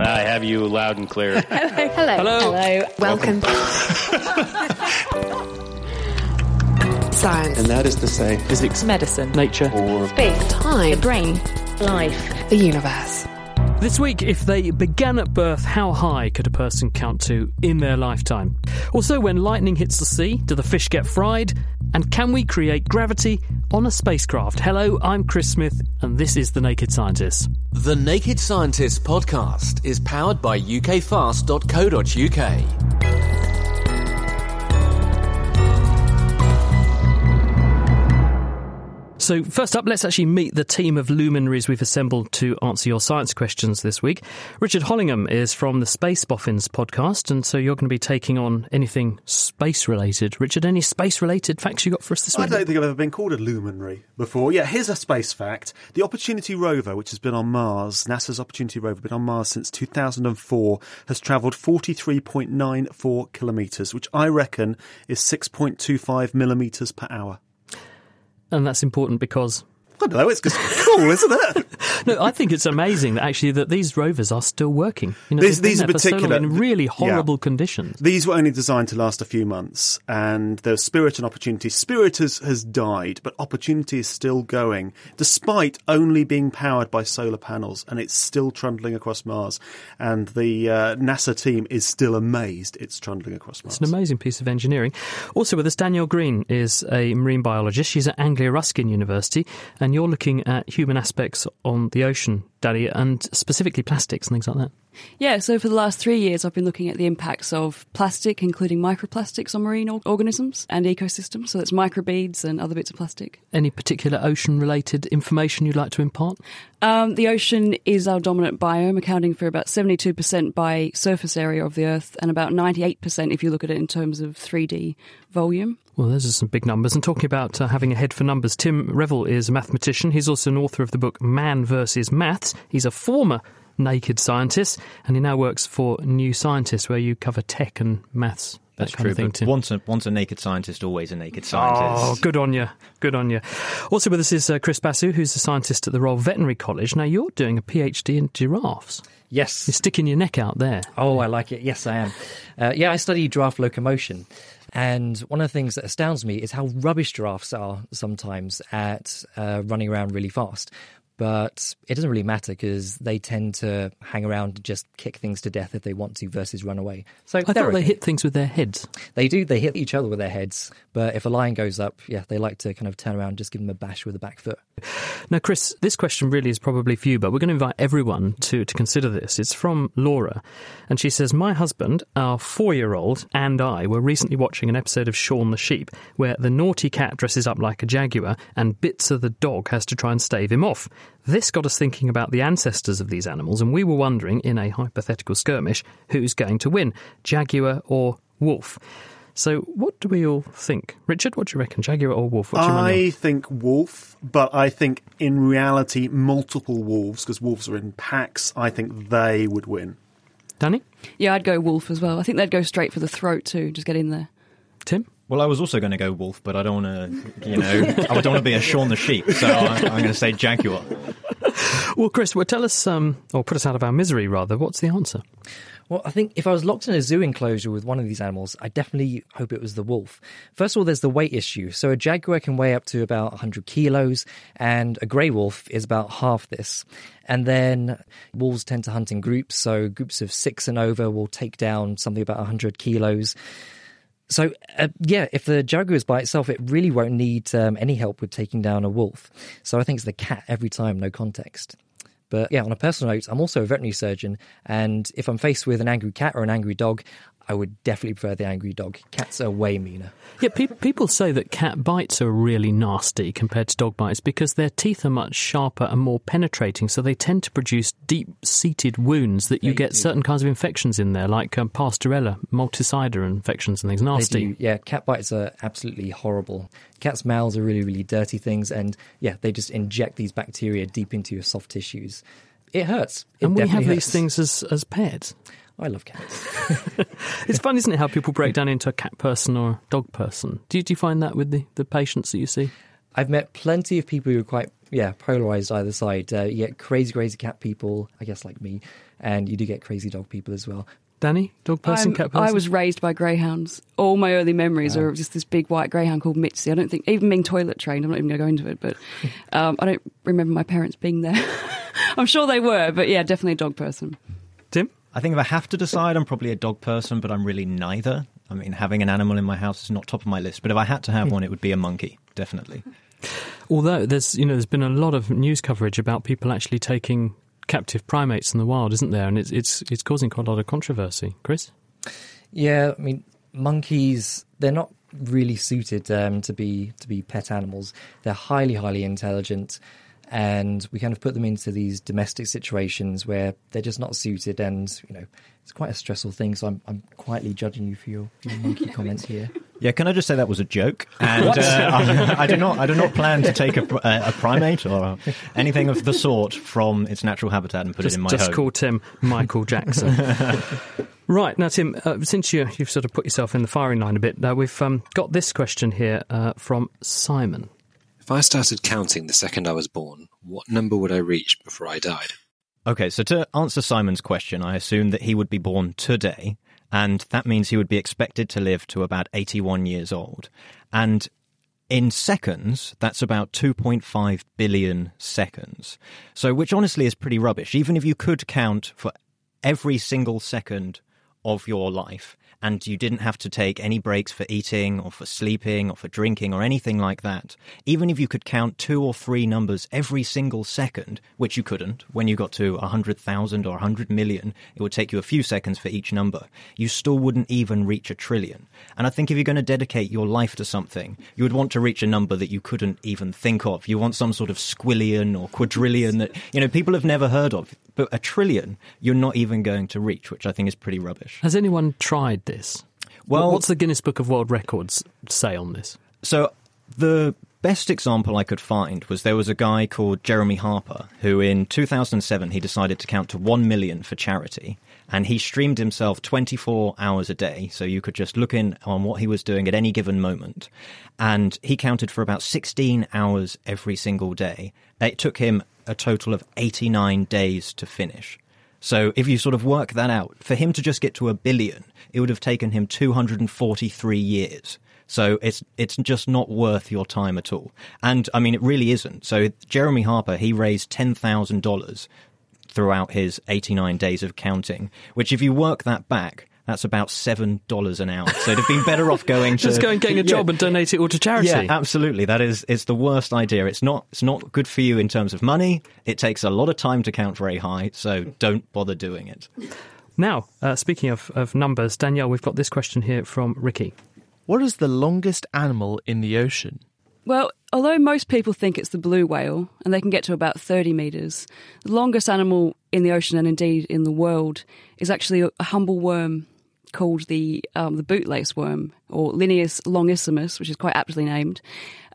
I have you loud and clear. Hello. Hello. Hello. Welcome. Science. And that is to say, physics, Medicine. nature. or Space. Time. The brain. Life. The universe. This week, if they began at birth, how high could a person count to in their lifetime? Also, when lightning hits the sea, do the fish get fried? And can we create gravity on a spacecraft? Hello, I'm Chris Smith, and this is The Naked Scientists. The Naked Scientist podcast is powered by ukfast.co.uk. So, first up, let's actually meet the team of luminaries we've assembled to answer your science questions this week. Richard Hollingham is from the Space Boffins podcast, and so you're going to be taking on anything space related. Richard, any space related facts you got for us this week? I don't think I've ever been called a luminary before. Yeah, here's a space fact. The Opportunity rover, which has been on Mars, NASA's Opportunity rover, been on Mars since 2004, has travelled 43.94 kilometres, which I reckon is 6.25 millimetres per hour. And that's important because I don't know, it's just cool, isn't it? No, I think it's amazing that actually that these rovers are still working. You know, These- these for so particular- in really yeah. horrible conditions. These were only designed to last a few months, and there's Spirit and Opportunity. Spirit has, has died, but Opportunity is still going, despite only being powered by solar panels, and it's still trundling across Mars. And the uh, NASA team is still amazed it's trundling across Mars. It's an amazing piece of engineering. Also with us, Danielle Green is a marine biologist. She's at Anglia Ruskin University, and you're looking at human aspects on the ocean, Daddy, and specifically plastics and things like that. Yeah, so for the last three years, I've been looking at the impacts of plastic, including microplastics, on marine organisms and ecosystems. So that's microbeads and other bits of plastic. Any particular ocean related information you'd like to impart? Um, the ocean is our dominant biome, accounting for about 72% by surface area of the Earth and about 98% if you look at it in terms of 3D volume. Well, those are some big numbers. And talking about uh, having a head for numbers, Tim Revell is a mathematician. He's also an author of the book Man versus Maths. He's a former naked scientist, and he now works for New Scientist, where you cover tech and maths. That's kind true. thing, but Tim. once a, once a naked scientist, always a naked scientist. Oh, good on you. Good on you. Also with us is uh, Chris Basu, who's a scientist at the Royal Veterinary College. Now, you're doing a PhD in giraffes. Yes. You're sticking your neck out there. Oh, I like it. Yes, I am. Uh, yeah, I study giraffe locomotion. And one of the things that astounds me is how rubbish giraffes are sometimes at uh, running around really fast. But it doesn't really matter because they tend to hang around and just kick things to death if they want to versus run away. So I thought they're they hit things with their heads. They do. They hit each other with their heads. But if a lion goes up, yeah, they like to kind of turn around and just give them a bash with the back foot. Now, Chris, this question really is probably for you, but we're going to invite everyone to, to consider this. It's from Laura, and she says, My husband, our four year old, and I were recently watching an episode of Shaun the Sheep where the naughty cat dresses up like a jaguar and Bitzer the dog has to try and stave him off. This got us thinking about the ancestors of these animals, and we were wondering, in a hypothetical skirmish, who's going to win, jaguar or wolf? So, what do we all think? Richard, what do you reckon? Jaguar or wolf? What's your money on? I think wolf, but I think in reality, multiple wolves, because wolves are in packs, I think they would win. Danny? Yeah, I'd go wolf as well. I think they'd go straight for the throat too, just get in there. Tim? Well, I was also going to go wolf, but I don't want to, you know, I don't want to be a Shaun the sheep, so I'm, I'm going to say jaguar. Well, Chris, well, tell us, um, or put us out of our misery, rather. What's the answer? Well, I think if I was locked in a zoo enclosure with one of these animals, I definitely hope it was the wolf. First of all, there's the weight issue. So a jaguar can weigh up to about 100 kilos, and a grey wolf is about half this. And then wolves tend to hunt in groups, so groups of six and over will take down something about 100 kilos. So, uh, yeah, if the jaguar is by itself, it really won't need um, any help with taking down a wolf. So I think it's the cat every time, no context. But yeah, on a personal note, I'm also a veterinary surgeon, and if I'm faced with an angry cat or an angry dog, I would definitely prefer the angry dog. Cats are way meaner. Yeah, pe- people say that cat bites are really nasty compared to dog bites because their teeth are much sharper and more penetrating, so they tend to produce deep seated wounds that you They get do. certain kinds of infections in there, like um, Pasteurella, multocida infections and things. Nasty. Yeah, cat bites are absolutely horrible. Cats' mouths are really, really dirty things, and yeah, they just inject these bacteria deep into your soft tissues. It hurts. It and we have definitely these things as, as pets. I love cats. It's fun, isn't it, how people break down into a cat person or a dog person? Do you, do you find that with the, the patients that you see? I've met plenty of people who are quite, yeah, polarized either side. Uh, you get crazy, crazy cat people, I guess like me, and you do get crazy dog people as well. Danny, dog person, I'm- cat person? I was raised by greyhounds. All my early memories are just this big white greyhound called Mitzi. I don't think, even being toilet trained, I'm not even going to go into it, but um, I don't remember my parents being there. I'm sure they were, but yeah, definitely a dog person. Tim? I think if I have to decide, I'm probably a dog person, but I'm really neither. I mean, having an animal in my house is not top of my list, but if I had to have one, it would be a monkey, definitely. Although there's you know there's been a lot of news coverage about people actually taking captive primates in the wild, isn't there? And it's it's it's causing quite a lot of controversy. Chris, Yeah, I mean, monkeys, they're not really suited um, to be to be pet animals. They're highly, highly intelligent, and we kind of put them into these domestic situations where they're just not suited, and you know, it's quite a stressful thing. So I'm I'm quietly judging you for your, your monkey comments here. Yeah, can I just say that was a joke? And uh, I, I do not, I do not plan to take a, a, a primate or anything of the sort from its natural habitat and put just it in my just home. call Tim Michael Jackson. right now, Tim, uh, since you you've sort of put yourself in the firing line a bit, uh, we've um, got this question here uh, from Simon. If I started counting the second I was born, what number would I reach before I died? Okay, so to answer Simon's question, I assume that he would be born today, and that means he would be expected to live to about 81 years old. And in seconds, that's about 2.5 billion seconds. So, which honestly is pretty rubbish. Even if you could count for every single second of your life, and you didn't have to take any breaks for eating or for sleeping or for drinking or anything like that, even if you could count two or three numbers every single second, which you couldn't, when you got to 100,000 or 100 million, it would take you a few seconds for each number, you still wouldn't even reach a trillion. And I think if you're going to dedicate your life to something, you would want to reach a number that you couldn't even think of. You want some sort of squillion or quadrillion that, you know, people have never heard of. But a trillion, you're not even going to reach, which I think is pretty rubbish. Has anyone tried this? Well- what's the Guinness Book of World Records say on this? So the best example I could find was there was a guy called Jeremy Harper who in 2007 he decided to count to 1 million for charity and he streamed himself 24 hours a day so you could just look in on what he was doing at any given moment and he counted for about 16 hours every single day. It took him a total of 89 days to finish. So if you sort of work that out, for him to just get to a billion, it would have taken him 243 years. So it's it's just not worth your time at all. And I mean, it really isn't. So Jeremy Harper, he raised ten thousand dollars throughout his 89 days of counting, which if you work that back, that's about seven dollars an hour. So it'd have been better off going to Just go and getting a Yeah. job and donate it all to charity. Yeah, absolutely. That is it's the worst idea. It's not it's not good for you in terms of money. It takes a lot of time to count very high, so don't bother doing it. Now, uh, speaking of, of numbers, Danielle, we've got this question here from Ricky. What is the longest animal in the ocean? Well, although most people think it's the blue whale, and they can get to about 30 metres, the longest animal in the ocean and indeed in the world is actually a, humble worm called the um, the bootlace worm, or Lineus longissimus, which is quite aptly named.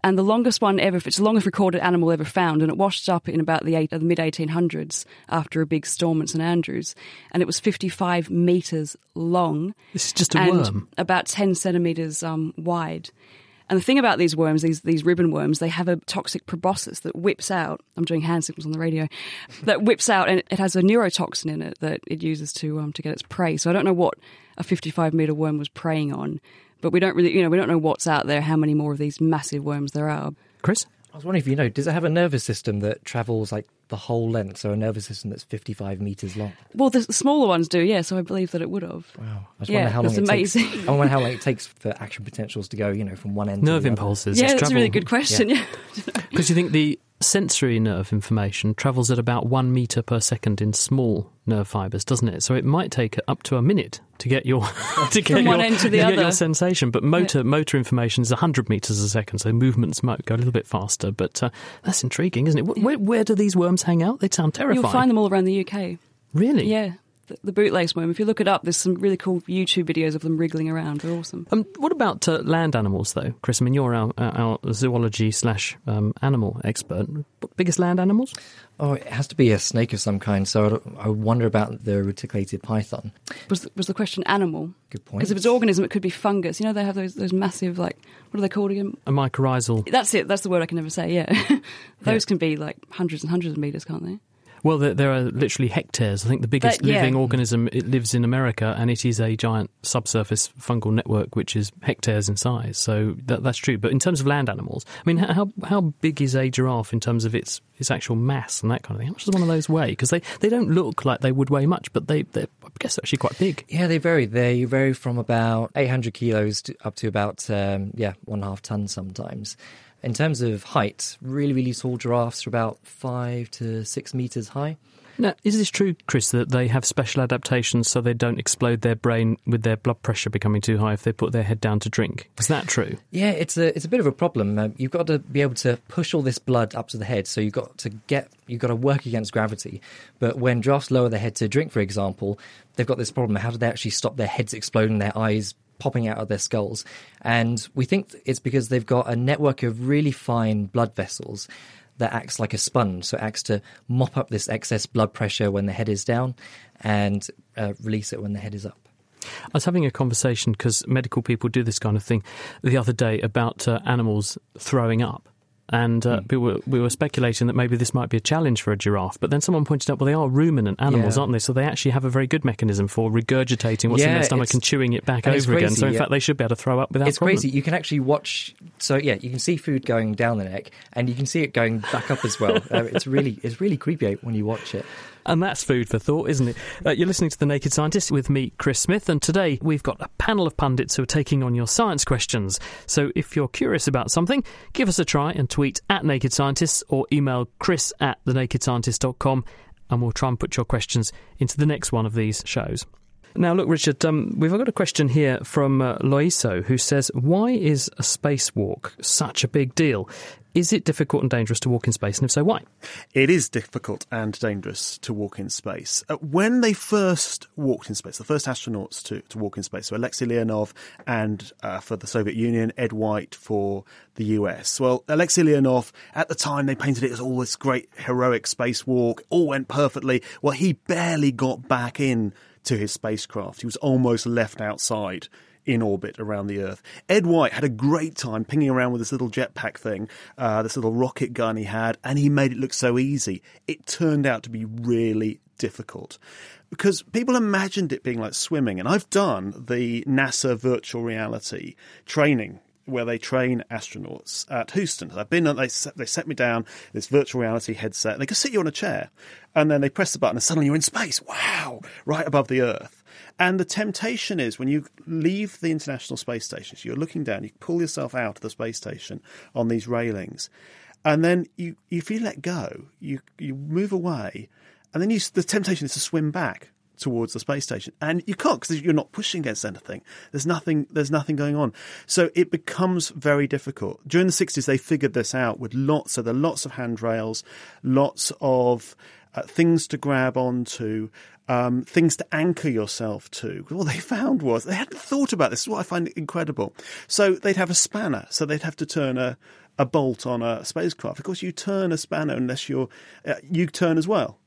And the longest one ever, if it's the longest recorded animal ever found, and it washed up in about the, eight, the mid 1800s after a big storm at St Andrews, and it was 55 metres long. This is just a and worm. about 10 centimetres um, wide. And the thing about these worms, these these ribbon worms, they have a toxic proboscis that whips out. I'm doing hand signals on the radio. That whips out, and it has a neurotoxin in it that it uses to um, to get its prey. So I don't know what a 55 meter worm was preying on, but we don't really, you know, we don't know what's out there, how many more of these massive worms there are. Chris? I was wondering if you know, does it have a nervous system that travels like the whole length? So a nervous system that's 55 meters long. Well, the smaller ones do, yeah. So I believe that it would have. Wow. I just Yeah, wonder how long that's it amazing. takes. I wonder how long it takes for action potentials to go, you know, from one end to Nerve the other. impulses. Yeah, that's a really good question. Yeah. Because Because you think the sensory nerve information travels at about one meter per second in small nerve fibers, doesn't it? So it might take up to a minute to get your to get From your, to the get your sensation. But motor motor information is hundred meters a second, so movements might go a little bit faster. But uh, that's intriguing, isn't it? Wh- Where, where do these worms hang out? They sound terrifying. You'll find them all around the UK. Really? Yeah. The, the bootlace worm. If you look it up, there's some really cool YouTube videos of them wriggling around. They're awesome. Um, what about uh, land animals, though, Chris? I mean, you're our, our zoology slash um, animal expert. Biggest land animals? Oh, it has to be a snake of some kind. So I wonder about the reticulated python. Was the, was the question animal? Good point. Because if it's organism, it could be fungus. You know, they have those those massive like what are they called again? A mycorrhizal. That's it. That's the word I can never say. Yeah, those can be like hundreds and hundreds of meters, can't they? Well, there, there are literally hectares. I think the biggest But, yeah. living organism it lives in America, and it is a giant subsurface fungal network, which is hectares in size. So that, that's true. But in terms of land animals, I mean, how how big is a giraffe in terms of its its actual mass and that kind of thing? How much does one of those weigh? Because they, they don't look like they would weigh much, but they they I guess they're actually quite big. Yeah, they vary. They vary from about 800 kilos to, up to about, um, yeah, one and a half tons sometimes. In terms of height, really, really tall giraffes are about five to six meters high. Now, is this true, Chris, that they have special adaptations so they don't explode their brain with their blood pressure becoming too high if they put their head down to drink? Is that true? Yeah, it's a it's a bit of a problem. Um, you've got to be able to push all this blood up to the head, so you've got to get you've got to work against gravity. But when giraffes lower their head to drink, for example, they've got this problem. How do they actually stop their heads exploding, their eyes popping out of their skulls? And we think it's because they've got a network of really fine blood vessels that acts like a sponge. So it acts to mop up this excess blood pressure when the head is down and uh, release it when the head is up. I was having a conversation because medical people do this kind of thing the other day about uh, animals throwing up. And uh, we, were, we were speculating that maybe this might be a challenge for a giraffe. But then someone pointed out, well, they are ruminant animals, Yeah. aren't they? So they actually have a very good mechanism for regurgitating what's in their stomach and chewing it back over again. So in yeah. fact, they should be able to throw up without problems. it's problem. crazy. You can actually watch. So yeah, you can see food going down the neck, and you can see it going back up as well. Uh, it's really, it's really creepy when you watch it. And that's food for thought, isn't it? Uh, you're listening to The Naked Scientist with me, Chris Smith, and today we've got a panel of pundits who are taking on your science questions. So if you're curious about something, give us a try and tweet at Naked Scientists or email chris at thenakedscientist.com and we'll try and put your questions into the next one of these shows. Now, look, Richard, um, we've got a question here from uh, Loiso who says, Why is a spacewalk such a big deal? Is it difficult and dangerous to walk in space? And if so, why? It is difficult and dangerous to walk in space. Uh, when they first walked in space, the first astronauts to, to walk in space, so Alexei Leonov and uh, for the Soviet Union, Ed White for the US. Well, Alexei Leonov, at the time, they painted it as all this great heroic spacewalk, all went perfectly. Well, he barely got back in to his spacecraft. He was almost left outside in orbit around the Earth. Ed White had a great time pinging around with this little jetpack thing, uh, this little rocket gun he had, and he made it look so easy. It turned out to be really difficult because people imagined it being like swimming. And I've done the NASA virtual reality training where they train astronauts at Houston. I've been, they they set me down this virtual reality headset. They can sit you on a chair, and then they press the button, and suddenly you're in space. Wow, right above the Earth. And the temptation is when you leave the International Space Station, so you're looking down, you pull yourself out of the space station on these railings, and then you, if you let go, you you move away, and then you, the temptation is to swim back towards the space station and you can't because you're not pushing against anything there's nothing there's nothing going on so it becomes very difficult during the 60s they figured this out with lots so there are lots of handrails lots of uh, things to grab onto um, things to anchor yourself to. What they found was they hadn't thought about this. This is what I find incredible. So they'd have a spanner, so they'd have to turn a, a bolt on a spacecraft. Of course, you turn a spanner unless you're uh, you turn as well.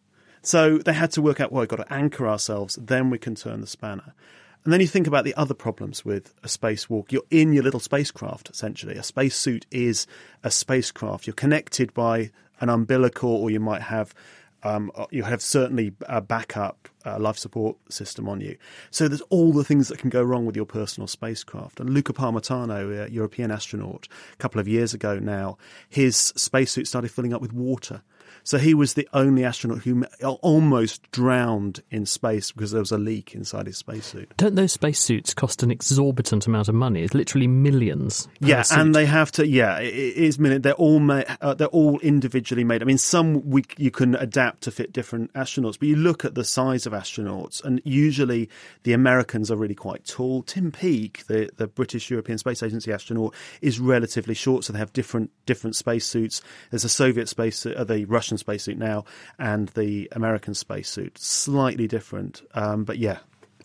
So they had to work out, well, we've got to anchor ourselves, then we can turn the spanner. And then you think about the other problems with a spacewalk. You're in your little spacecraft, essentially. A spacesuit is a spacecraft. You're connected by an umbilical, or you might have um, you have certainly a backup uh, life support system on you. So there's all the things that can go wrong with your personal spacecraft. And Luca Parmitano, a European astronaut, a couple of years ago now, his spacesuit started filling up with water. So he was the only astronaut who almost drowned in space because there was a leak inside his spacesuit. Don't those spacesuits cost an exorbitant amount of money? It's literally millions. Yeah, suit. and they have to. Yeah, it is. Minute. They're all made. Uh, they're all individually made. I mean, some we you can adapt to fit different astronauts, but you look at the size of astronauts, and usually the Americans are really quite tall. Tim Peake, the the British European Space Agency astronaut, is relatively short, so they have different different spacesuits. There's a Soviet spacesuit, uh, the Russian spacesuit now, and the American spacesuit, slightly different. Um, but yeah,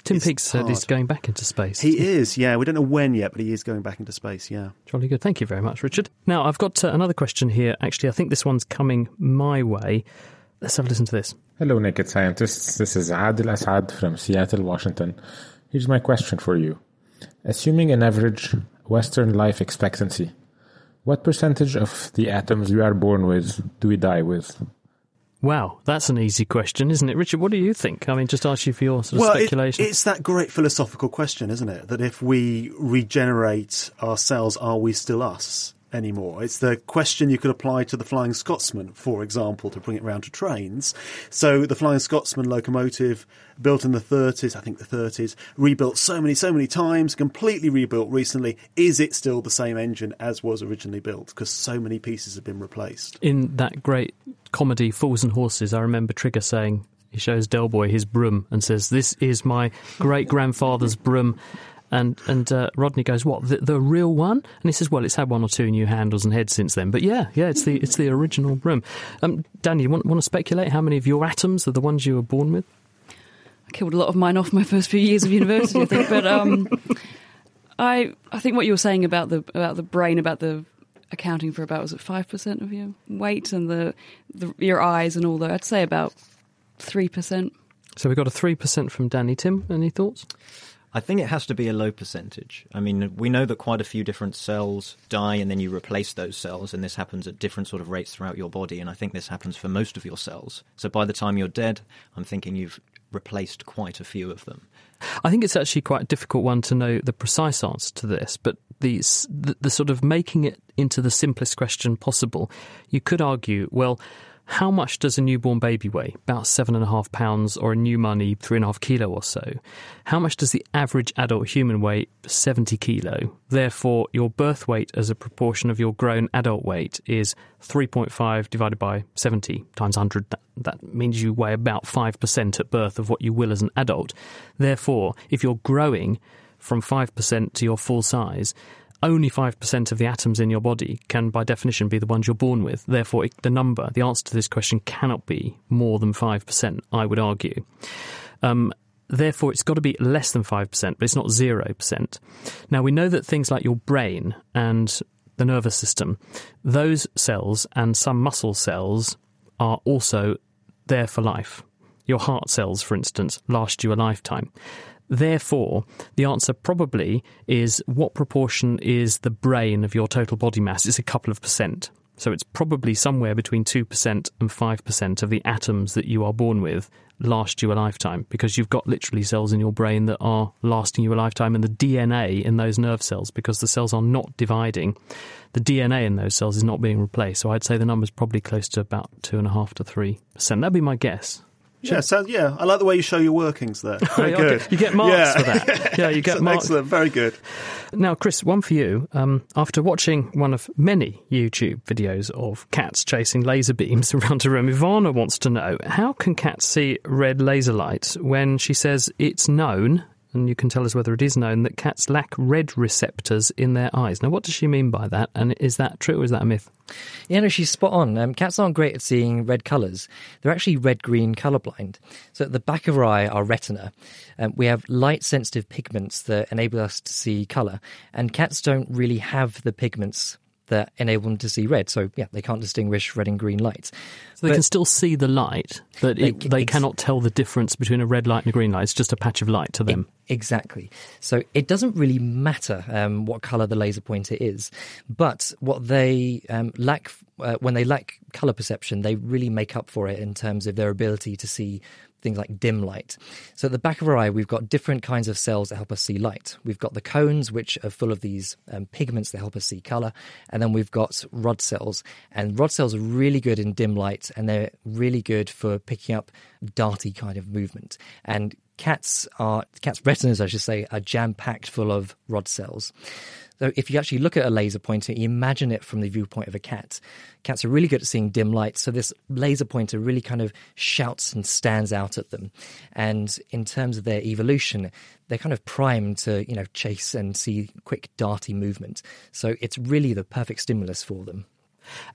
Tim Peake said he's going back into space. He is, yeah. We don't know when yet, but he is going back into space, yeah. Jolly good. Thank you very much, Richard. Now, I've got uh, another question here. Actually, I think this one's coming my way. Let's have a listen to this. Hello, naked scientists. This is Adil Asad from Seattle, Washington. Here's my question for you. Assuming an average Western life expectancy, what percentage of the atoms we are born with do we die with? Wow, that's an easy question, isn't it? Richard, what do you think? I mean, just ask you for your sort of well, speculation. It, it's that great philosophical question, isn't it? That if we regenerate our cells, are we still us? anymore. It's the question you could apply to the Flying Scotsman, for example, to bring it round to trains. So the Flying Scotsman locomotive, built in the 30s, I think the 30s, rebuilt so many, so many times, completely rebuilt recently. Is it still the same engine as was originally built? Because so many pieces have been replaced. In that great comedy, Fools and Horses, I remember Trigger saying, he shows Del Boy his broom and says, This is my great grandfather's broom. And and uh, Rodney goes, "What the, the, real one?" And he says, "Well, it's had one or two new handles and heads since then, but yeah, yeah, it's the it's the original broom." Um, Danny, you want want to speculate how many of your atoms are the ones you were born with? I killed a lot of mine off my first few years of university, I think, but um, I I think what you were saying about the about the brain, about the accounting for about was it five percent of your weight and the, the your eyes and all that. I'd say about three percent. So we got a three percent from Danny. Tim, any thoughts? I think it has to be a low percentage. I mean, we know that quite a few different cells die and then you replace those cells, and this happens at different sort of rates throughout your body. And I think this happens for most of your cells. So by the time you're dead, I'm thinking you've replaced quite a few of them. I think it's actually quite a difficult one to know the precise answer to this, but the, the, the sort of making it into the simplest question possible, you could argue, well, how much does a newborn baby weigh? About seven and a half pounds, or a new money, three and a half kilo or so. How much does the average adult human weigh? 70 kilo. Therefore, your birth weight as a proportion of your grown adult weight is 3.5 divided by 70 times 100. That, that means you weigh about 5% at birth of what you will as an adult. Therefore, if you're growing from 5% to your full size, only 5% of the atoms in your body can, by definition, be the ones you're born with. Therefore, the number, the answer to this question cannot be more than 5%, I would argue. Um, therefore, it's got to be less than 5%, but it's not 0%. Now, we know that things like your brain and the nervous system, those cells and some muscle cells are also there for life. Your heart cells, for instance, last you a lifetime. Therefore, the answer probably is what proportion is the brain of your total body mass? It's a couple of percent. So it's probably somewhere between 2% and 5% of the atoms that you are born with last you a lifetime because you've got literally cells in your brain that are lasting you a lifetime and the DNA in those nerve cells because the cells are not dividing. The DNA in those cells is not being replaced. So I'd say the number's probably close to about 2.5 to 3%. That'd be my guess. Yeah, so, yeah, I like the way you show your workings there. Very good. You get marks yeah. for that. Yeah, you get marks. Excellent, very good. Now, Chris, one for you. Um, after watching one of many YouTube videos of cats chasing laser beams around a room, Ivana wants to know how can cats see red laser light when she says it's known and you can tell us whether it is known that cats lack red receptors in their eyes. Now, what does she mean by that? And is that true or is that a myth? Yeah, no, she's spot on. Um, cats aren't great at seeing red colours. They're actually red green colourblind. So at the back of our eye, our retina, um, we have light sensitive pigments that enable us to see colour. And cats don't really have the pigments that enable them to see red. So yeah, they can't distinguish red and green lights. So they but can still see the light, but they, it, they cannot tell the difference between a red light and a green light. It's just a patch of light to them. Exactly. So it doesn't really matter um, what color the laser pointer is, but what they um, lack uh, when they lack color perception, they really make up for it in terms of their ability to see things like dim light. So at the back of our eye, we've got different kinds of cells that help us see light. We've got the cones, which are full of these um, pigments that help us see color, and then we've got rod cells. And rod cells are really good in dim light, and they're really good for picking up darty kind of movement. And cats are cats' retinas, I should say, are jam packed full of rod cells. So if you actually look at a laser pointer, you imagine it from the viewpoint of a cat. Cats are really good at seeing dim light, so this laser pointer really kind of shouts and stands out at them. And in terms of their evolution, they're kind of primed to, you know, chase and see quick darty movement. So it's really the perfect stimulus for them.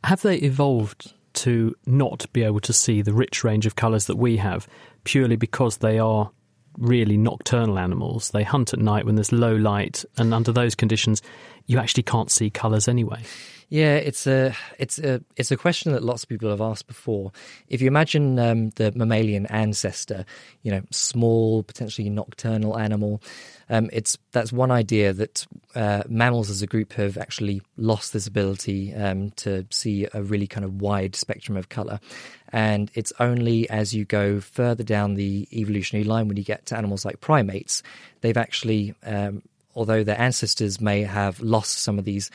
Have they evolved to not be able to see the rich range of colours that we have purely because they are really nocturnal animals. They hunt at night when there's low light, and under those conditions, you actually can't see colours anyway. Yeah, it's a it's a it's a question that lots of people have asked before. If you imagine um, the mammalian ancestor, you know, small, potentially nocturnal animal, um, it's that's one idea that uh, mammals as a group have actually lost this ability um, to see a really kind of wide spectrum of color, and it's only as you go further down the evolutionary line when you get to animals like primates, they've actually um, although their ancestors may have lost some of these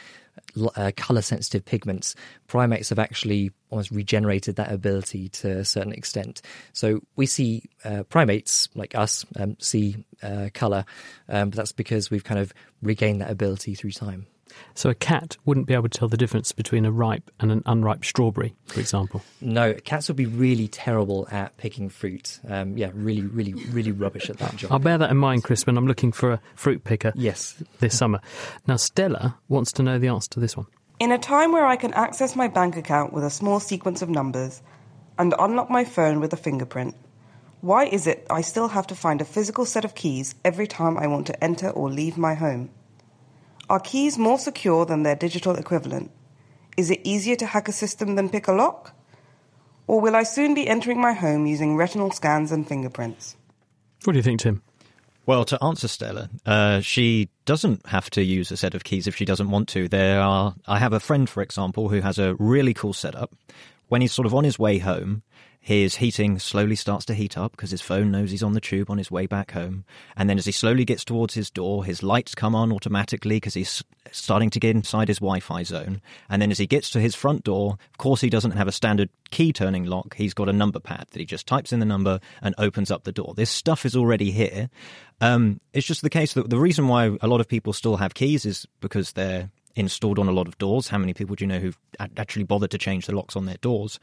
uh, color sensitive pigments, primates have actually almost regenerated that ability to a certain extent. So we see uh, primates like us um, see uh, color, um, but that's because we've kind of regained that ability through time. So a cat wouldn't be able to tell the difference between a ripe and an unripe strawberry, for example. No, cats would be really terrible at picking fruit. Um, yeah, really, really, really rubbish at that job. I'll bear that in mind, Chris, when I'm looking for a fruit picker. Yes, this summer. Now, Stella wants to know the answer to this one. In a time where I can access my bank account with a small sequence of numbers and unlock my phone with a fingerprint, why is it I still have to find a physical set of keys every time I want to enter or leave my home? Are keys more secure than their digital equivalent? Is it easier to hack a system than pick a lock? Or will I soon be entering my home using retinal scans and fingerprints? What do you think, Tim? Well, to answer Stella, uh, she doesn't have to use a set of keys if she doesn't want to. There are, I have a friend, for example, who has a really cool setup. When he's sort of on his way home, his heating slowly starts to heat up because his phone knows he's on the tube on his way back home. And then as he slowly gets towards his door, his lights come on automatically because he's starting to get inside his Wi Fi zone. And then as he gets to his front door, of course, he doesn't have a standard key turning lock. He's got a number pad that he just types in the number and opens up the door. This stuff is already here. Um, it's just the case that the reason why a lot of people still have keys is because they're installed on a lot of doors. How many people do you know who've actually bothered to change the locks on their doors?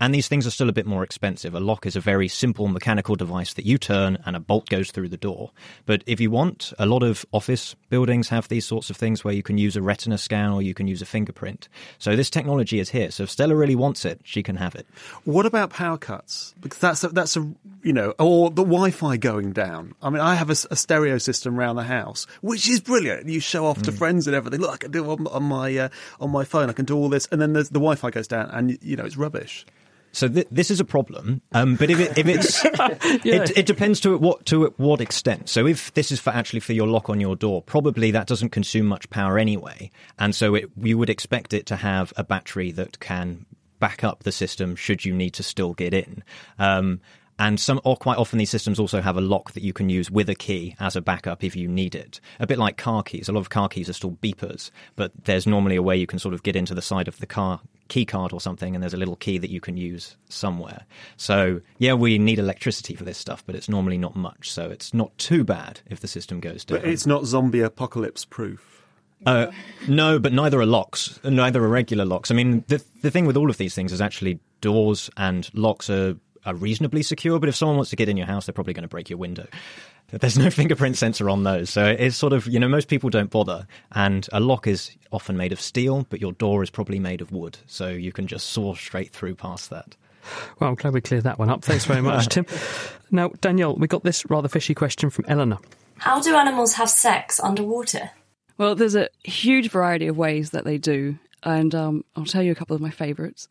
And these things are still a bit more expensive. A lock is a very simple mechanical device that you turn and a bolt goes through the door. But if you want, a lot of office buildings have these sorts of things where you can use a retina scan or you can use a fingerprint. So this technology is here. So if Stella really wants it, she can have it. What about power cuts? Because that's a, that's a you know, or the Wi-Fi going down. I mean, I have a, a stereo system around the house, which is brilliant. You show off to mm. friends and everything. Look, I can do on, on my uh, on my phone. I can do all this, and then the Wi-Fi goes down, and you know, it's rubbish. So th- this is a problem, um, but if, it, if it's yeah. it, it, depends to what to what extent. So if this is for actually for your lock on your door, probably that doesn't consume much power anyway, and so it, you would expect it to have a battery that can back up the system should you need to still get in. Um, and some, or quite often, these systems also have a lock that you can use with a key as a backup if you need it. A bit like car keys. A lot of car keys are still beepers, but there's normally a way you can sort of get into the side of the car key card or something, and there's a little key that you can use somewhere. So yeah, we need electricity for this stuff, but it's normally not much. So it's not too bad if the system goes down. But it's not zombie apocalypse proof. Uh, no, but neither are locks. Neither are regular locks. I mean, the the thing with all of these things is actually doors and locks are are reasonably secure, but if someone wants to get in your house, they're probably going to break your window. There's no fingerprint sensor on those. So it's sort of, you know, most people don't bother. And a lock is often made of steel, but your door is probably made of wood. So you can just saw straight through past that. Well, I'm glad we cleared that one up. Thanks very much, Tim. Now, Danielle, we got this rather fishy question from Eleanor. How do animals have sex underwater? Well, there's a huge variety of ways that they do and um, I'll tell you a couple of my favourites.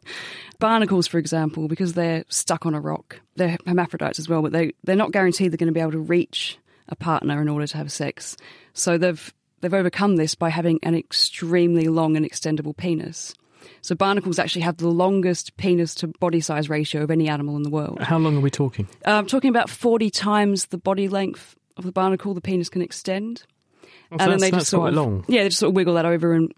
Barnacles, for example, because they're stuck on a rock. They're hermaphrodites as well, but they, they're not guaranteed they're going to be able to reach a partner in order to have sex. So they've they've overcome this by having an extremely long and extendable penis. So barnacles actually have the longest penis to body size ratio of any animal in the world. How long are we talking? Uh, I'm talking about 40 times the body length of the barnacle the penis can extend. Oh, so that's, that's sort quite of, long. Yeah, they just sort of wiggle that over and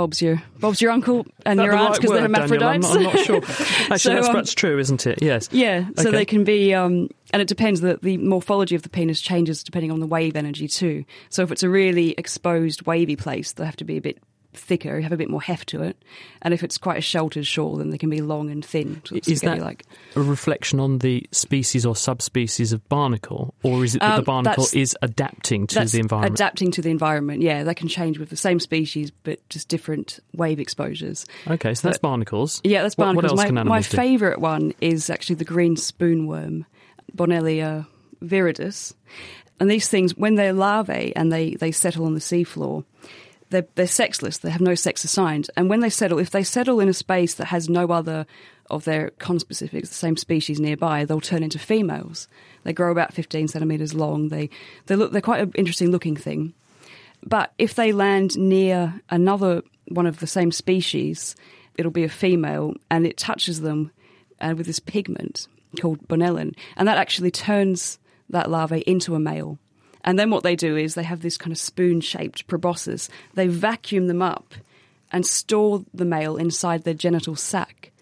Bob's your Bob's your uncle and your aunt right because they're Daniel? I'm hermaphrodites. not, I'm not sure. Actually, So, that's, um, that's true, isn't it? Yes. Yeah, so Okay. they can be, um, and it depends that the morphology of the penis changes depending on the wave energy too. So if it's a really exposed, wavy place, they have to be a bit thicker, have a bit more heft to it. And if it's quite a sheltered shore, then they can be long and thin. Of Is that like a reflection on the species or subspecies of barnacle, or is it that the Um, barnacle is adapting to the environment? Adapting to the environment, yeah, that can change with the same species but just different wave exposures. okay, so that's barnacles. Yeah, that's barnacles. What, else my can my animals do? favourite one is actually the green spoonworm, Bonellia viridis. And these things, when they're larvae and they, they settle on the seafloor, they're, they're sexless. They have no sex assigned. And when they settle, if they settle in a space that has no other of their conspecifics, the same species nearby, they'll turn into females. They grow about 15 centimetres long. They, they look, they're quite an interesting looking thing. But if they land near another one of the same species, it'll be a female and it touches them uh, with this pigment called bonellin. And that actually turns that larvae into a male. And then what they do is they have this kind of spoon shaped proboscis. They vacuum them up and store the male inside their genital sac.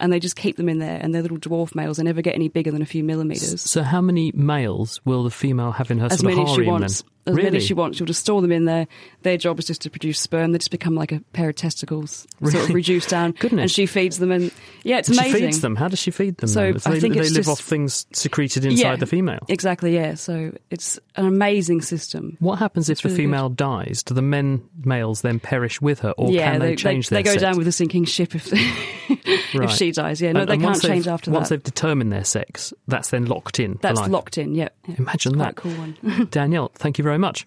And they just keep them in there, and they're little dwarf males. They never get any bigger than a few millimetres. So, how many males will the female have in her as sort of many as she harem wants. then? As really? many as she wants. She'll just store them in there. Their job is just to produce sperm. They just become like a pair of testicles, sort of reduced down. Goodness. And she feeds them, and yeah, it's amazing. She feeds them. How does she feed them? So? I they, think they live just- off things secreted inside Yeah, the female. Exactly. Yeah. So it's an amazing system. What happens if It's the really good. female dies? Do the men males then perish with her, or yeah, can they, change they, their They go sex? down with the sinking ship if if Right. she dies. Yeah, no, And- they and can't change after Once that. they've determined their sex, that's then locked in. That's locked in. Yeah. yeah. Imagine that. A cool one. Danielle, thank you very much.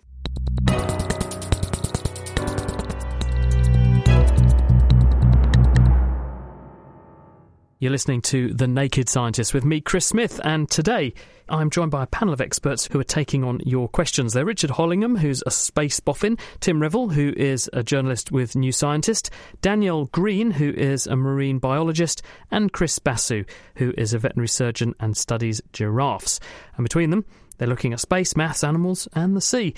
You're listening to The Naked Scientist with me, Chris Smith, and today I'm joined by a panel of experts who are taking on your questions. They're Richard Hollingham, who's a space boffin, Tim Revell, who is a journalist with New Scientist, Danielle Green, who is a marine biologist, and Chris Basu, who is a veterinary surgeon and studies giraffes. And between them, they're looking at space, maths, animals, and the sea.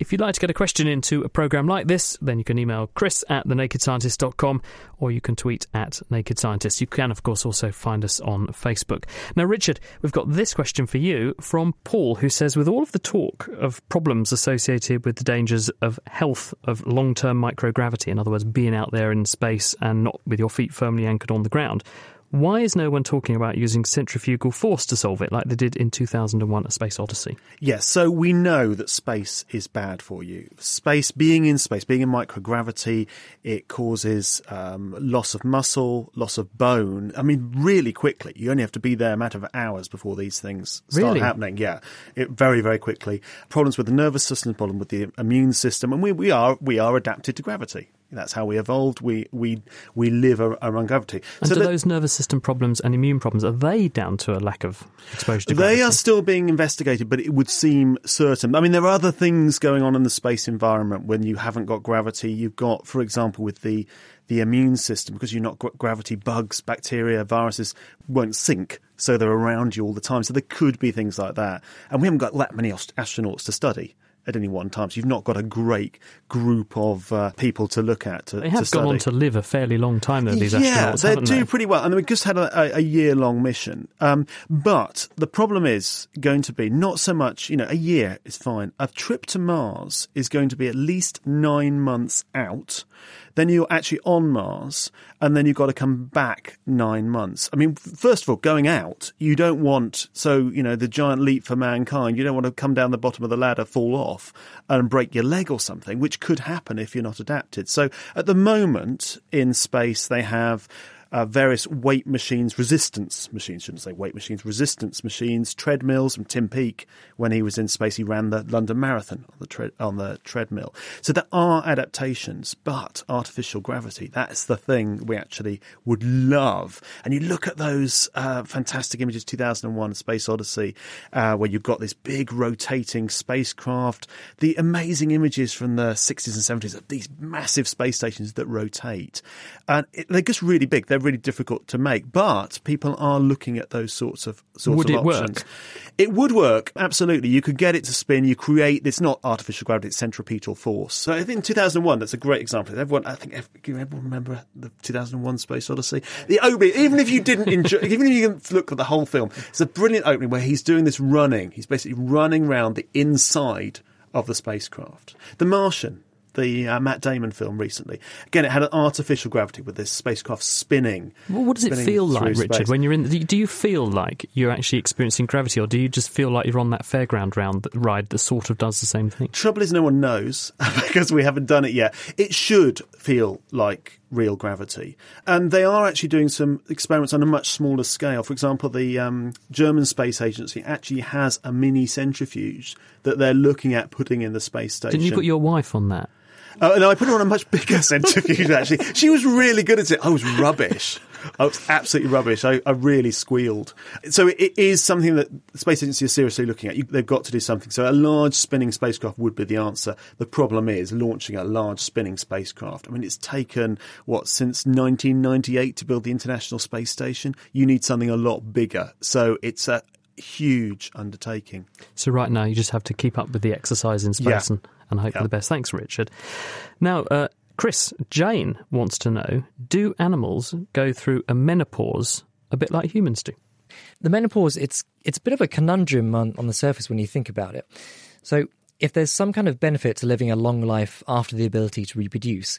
If you'd like to get a question into a programme like this, then you can email chris at thenakedscientist.com or you can tweet at Naked Scientist. You can, of course, also find us on Facebook. Now, Richard, we've got this question for you from Paul, who says With all of the talk of problems associated with the dangers of health of long term microgravity, in other words, being out there in space and not with your feet firmly anchored on the ground, why is no one talking about using centrifugal force to solve it like they did in 2001 A Space Odyssey? Yes, so we know that space is bad for you. Space, being in space, being in microgravity, it causes um, loss of muscle, loss of bone. I mean, really quickly. You only have to be there a matter of hours before these things start Really? happening. Yeah, it, very, very quickly. Problems with the nervous system, problem with the immune system, and we, we are we are adapted to gravity. That's how we evolved. We we we live around gravity. And So that- those nervous system problems and immune problems are they down to a lack of exposure to gravity? They are still being investigated, but it would seem certain. I mean, there are other things going on in the space environment when you haven't got gravity. You've got, for example, with the the immune system, because you're not got gravity, bugs, bacteria, viruses won't sink, so they're around you all the time. So there could be things like that, and we haven't got that many ast- astronauts to study. At any one time, so you've not got a great group of uh, people to look at. To, They to have study. gone on to live a fairly long time, though, these yeah, astronauts, they do they? pretty well, and we just had a, a, a year-long mission. Um, but the problem is going to be not so much, you know, a year is fine. A trip to Mars is going to be at least nine months out. Then you're actually on Mars, and then you've got to come back nine months. I mean, first of all, going out, you don't want so you know the giant leap for mankind. You don't want to come down the bottom of the ladder, fall off, and break your leg or something, which could happen if you're not adapted. So at the moment in space, they have uh, various weight machines, resistance machines, shouldn't say weight machines, resistance machines, treadmills from Tim Peake when he was in space. He ran the London Marathon on the, tre- on the treadmill. So there are adaptations, but artificial gravity, that's the thing we actually would love. And you look at those uh, fantastic images, 2001 Space Odyssey, uh, where you've got this big rotating spacecraft, the amazing images from the 60s and 70s of these massive space stations that rotate. And it, they're just really big. They're really difficult to make, but people are looking at those sorts of sorts Would of it work? options. It would work, absolutely. You could get it to spin. You create. It's not artificial gravity; it's centripetal force. So I think in 2001, that's a great example. Everyone, I think, everyone remember the 2001 Space Odyssey? The opening, even if you didn't enjoy, even if you didn't look at the whole film, it's a brilliant opening where he's doing this running. He's basically running around the inside of the spacecraft. The Martian. The uh, Matt Damon film recently. Again, it had an artificial gravity with this spacecraft spinning. Well, what does it feel like, Richard, space. when you're in? Do you- do you feel like you're actually experiencing gravity, or do you just feel like you're on that fairground round that ride that sort of does the same thing? Trouble is, no one knows because we haven't done it yet. It should feel like real gravity, and they are actually doing some experiments on a much smaller scale. For example, the um, German Space Agency actually has a mini centrifuge that they're looking at putting in the space station. Didn't you put your wife on that? Uh, no, I put her on a much bigger centrifuge. Actually, she was really good at it. I was rubbish. I was absolutely rubbish. I, I really squealed. So it, it is something that the space agency is seriously looking at. You, they've got to do something. So a large spinning spacecraft would be the answer. The problem is launching a large spinning spacecraft. I mean, it's taken what since 1998 to build the International Space Station. You need something a lot bigger. So it's a huge undertaking. So right now you just have to keep up with the exercise in space Yeah. and, and hope for the best. Thanks, Richard. Now, uh, Chris, Jane wants to know: Do animals go through a menopause a bit like humans do? The menopause, it's it's a bit of a conundrum on, on the surface when you think about it. So, if there's some kind of benefit to living a long life after the ability to reproduce,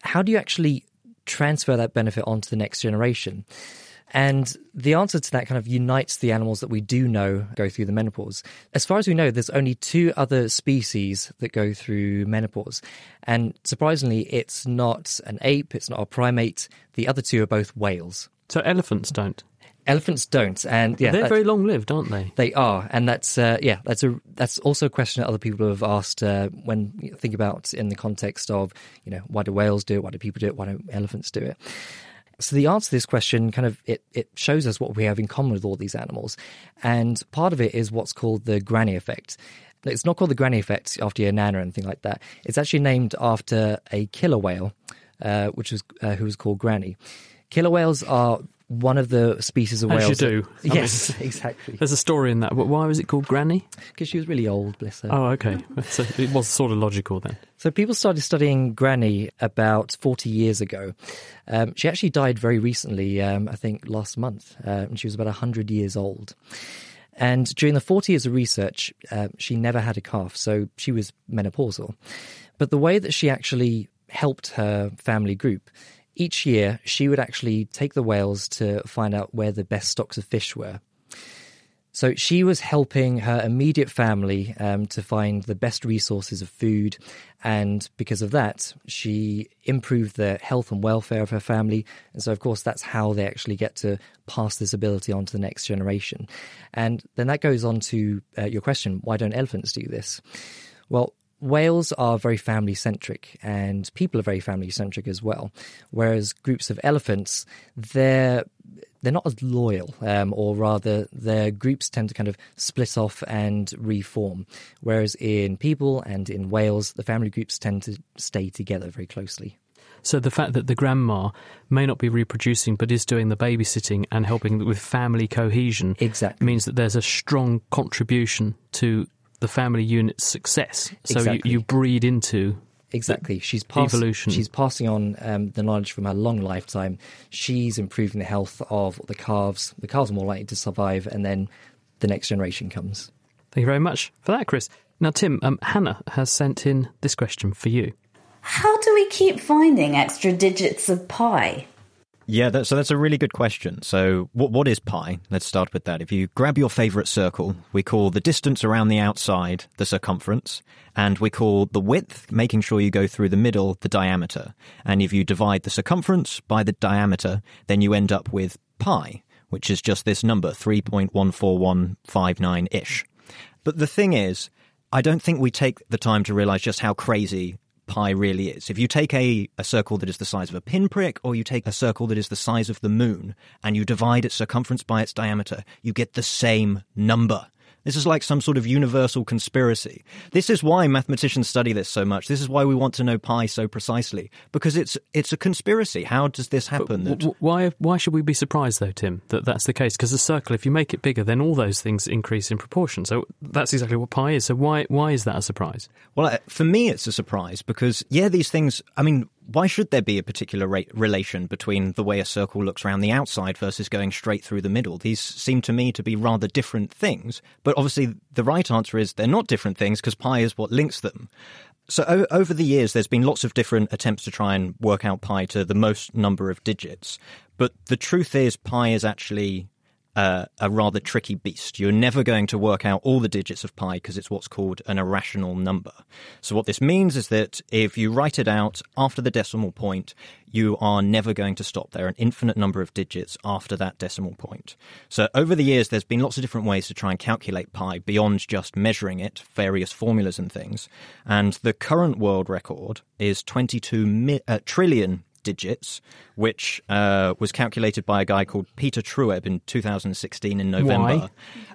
how do you actually transfer that benefit onto the next generation? And the answer to that kind of unites the animals that we do know go through the menopause. As far as we know, there's only two other species that go through menopause. And surprisingly, it's not an ape, it's not a primate. The other two are both whales. So elephants don't. Elephants don't, and yeah, they're that- very long lived, aren't they? they are, and that's uh, yeah, that's a that's also a question that other people have asked uh, when you think about in the context of you know why do whales do it, why do people do it, why don't elephants do it. So the answer to this question kind of it, it shows us what we have in common with all these animals, and part of it is what's called the granny effect. It's not called the granny effect after your nana or anything like that. It's actually named after a killer whale, uh, which was uh, who was called Granny. Killer whales are one of the species of As whales. you do. that- yes, mean, exactly. There's a story in that. Wh- Why was it called Granny? Because she was really old, bless her. Oh, okay. So it was sort of logical then. So people started studying Granny about 40 years ago. Um, she actually died very recently, um, I think last month, uh, and she was about 100 years old. And during the 40 years of research, uh, she never had a calf, so she was menopausal. But the way that she actually helped her family group, each year she would actually take the whales to find out where the best stocks of fish were. So she was helping her immediate family um, to find the best resources of food, and because of that, she improved the health and welfare of her family. And so, of course, that's how they actually get to pass this ability on to the next generation. And then that goes on to uh, your question: Why don't elephants do this? Well, whales are very family centric, and people are very family centric as well. Whereas groups of elephants, they're they're not as loyal, um, or rather, their groups tend to kind of split off and reform. Whereas in people and in whales, the family groups tend to stay together very closely. So the fact that the grandma may not be reproducing but is doing the babysitting and helping with family cohesion exactly. means that there's a strong contribution to the family unit's success. So Exactly. you, you breed into Exactly. She's pass- evolution. She's passing on um, the knowledge from her long lifetime. She's improving the health of the calves. The calves are more likely to survive, and then the next generation comes. Thank you very much for that, Chris. Now, Tim, um, Hannah has sent in this question for you. How do we keep finding extra digits of pi? Yeah, that, so that's a really good question. So, what what is pi? Let's start with that. If you grab your favorite circle, we call the distance around the outside the circumference, and we call the width, making sure you go through the middle, the diameter. And if you divide the circumference by the diameter, then you end up with pi, which is just this number, 3.14159 ish. But the thing is, I don't think we take the time to realize just how crazy pi really is. If you take a, a circle that is the size of a pinprick, or you take a circle that is the size of the moon, and you divide its circumference by its diameter, you get the same number. This is like some sort of universal conspiracy. This is why mathematicians study this so much. This is why we want to know pi so precisely because it's it's a conspiracy. How does this happen? That... Why why should we be surprised though, Tim, that that's the case? Because the circle, if you make it bigger, then all those things increase in proportion. So that's exactly what pi is. So why why is that a surprise? Well, for me, it's a surprise because yeah, these things. I mean, why should there be a particular relation between the way a circle looks around the outside versus going straight through the middle? These seem to me to be rather different things. But obviously, the right answer is they're not different things because pi is what links them. So o- over the years, there's been lots of different attempts to try and work out pi to the most number of digits. But the truth is, pi is actually a rather tricky beast. You're never going to work out all the digits of pi because it's what's called an irrational number. So, what this means is that if you write it out after the decimal point, you are never going to stop. There are an infinite number of digits after that decimal point. So, over the years, there's been lots of different ways to try and calculate pi beyond just measuring it, various formulas and things. And the current world record is 22 mi- uh, trillion digits, which uh, was calculated by a guy called Peter Trueb in 2016 in November. Why?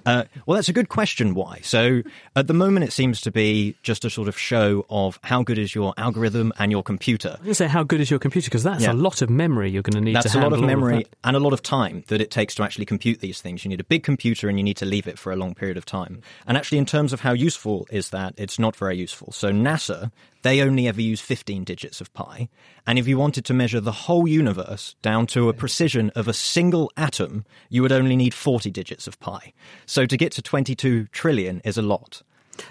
Uh, well, that's a good question. Why? So at the moment, it seems to be just a sort of show of how good is your algorithm and your computer. You say how good is your computer because that's Yeah. a lot of memory you're going to need. That's to a lot of memory that. and a lot of time that it takes to actually compute these things. You need a big computer and you need to leave it for a long period of time. And actually, in terms of how useful is that, it's not very useful. So NASA, they only ever use 15 digits of pi. And if you wanted to measure the whole universe down to a precision of a single atom, you would only need 40 digits of pi. So to get to 22 trillion is a lot.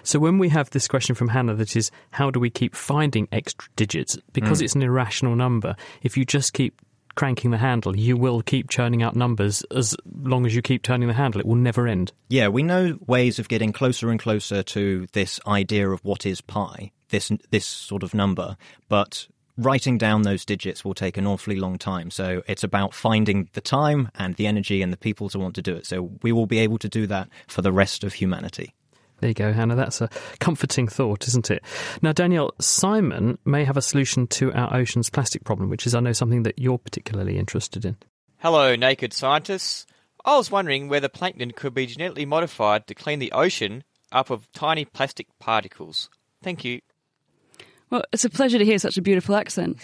So when we have this question from Hannah that is, how do we keep finding extra digits? Because Mm. it's an irrational number, if you just keep cranking the handle, you will keep churning out numbers as long as you keep turning the handle. It will never end. Yeah, we know ways of getting closer and closer to this idea of what is pi, this this sort of number, but writing down those digits will take an awfully long time. So it's about finding the time and the energy and the people to want to do it. So we will be able to do that for the rest of humanity. There you go, Hannah. That's a comforting thought, isn't it? Now, Danielle, Simon may have a solution to our ocean's plastic problem, which is, I know, something that you're particularly interested in. Hello, naked scientists. I was wondering whether plankton could be genetically modified to clean the ocean up of tiny plastic particles. Thank you. Well, it's a pleasure to hear such a beautiful accent.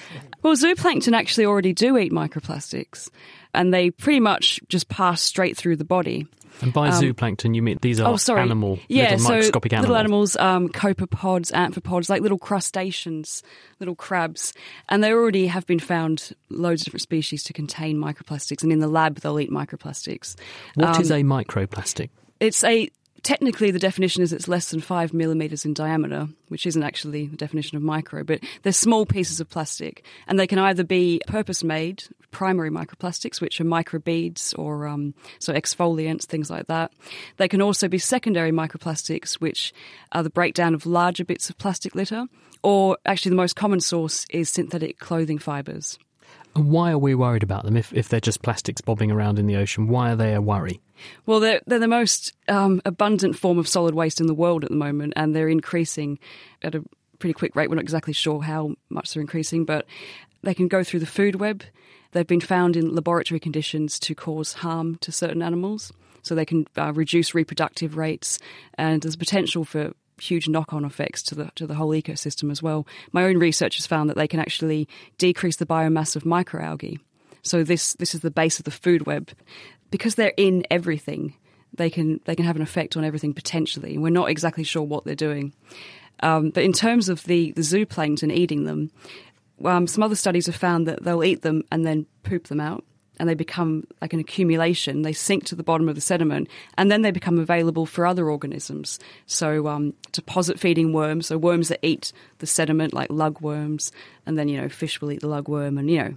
Well, zooplankton actually already do eat microplastics, and they pretty much just pass straight through the body. And by Um, zooplankton, you mean these are oh, sorry. animal, yeah, little so microscopic animals. little animals, um, copepods, amphipods, like little crustaceans, little crabs, and they already have been found loads of different species to contain microplastics, and in the lab they'll eat microplastics. What is Um, a microplastic? It's a technically the definition is it's less than five millimeters in diameter, which isn't actually the definition of micro, but they're small pieces of plastic, and they can either be purpose-made primary microplastics, which are microbeads or um, so exfoliants, things like that. They can also be secondary microplastics, which are the breakdown of larger bits of plastic litter, or actually the most common source is synthetic clothing fibers. And why are we worried about them if, if they're just plastics bobbing around in the ocean? Why are they a worry? Well, they're, they're the most um, abundant form of solid waste in the world at the moment, and they're increasing at a pretty quick rate. We're not exactly sure how much they're increasing, but they can go through the food web. They've been found in laboratory conditions to cause harm to certain animals, so they can uh, reduce reproductive rates, and there's potential for huge knock-on effects to the to the whole ecosystem as well. My own research has found that they can actually decrease the biomass of microalgae. So this this is the base of the food web, because they're in everything. They can they can have an effect on everything potentially. We're not exactly sure what they're doing, um, but in terms of the the zooplankton eating them, um, some other studies have found that they'll eat them and then poop them out. and they become like an accumulation. They sink to the bottom of the sediment, and then they become available for other organisms. So, um, deposit feeding worms, so worms that eat the sediment, like lugworms, and then you know fish will eat the lugworm, and you know,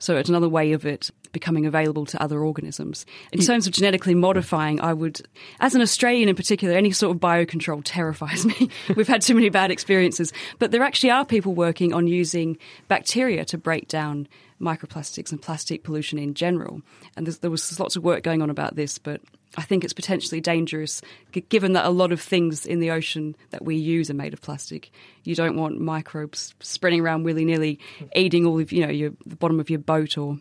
so it's another way of it becoming available to other organisms. In terms of genetically modifying, I would, as an Australian in particular, any sort of biocontrol terrifies me. We've had too many bad experiences, but there actually are people working on using bacteria to break down microplastics and plastic pollution in general. And there was lots of work going on about this, but I think it's potentially dangerous given that a lot of things in the ocean that we use are made of plastic. You don't want microbes spreading around willy nilly, eating all of you know your, the bottom of your boat or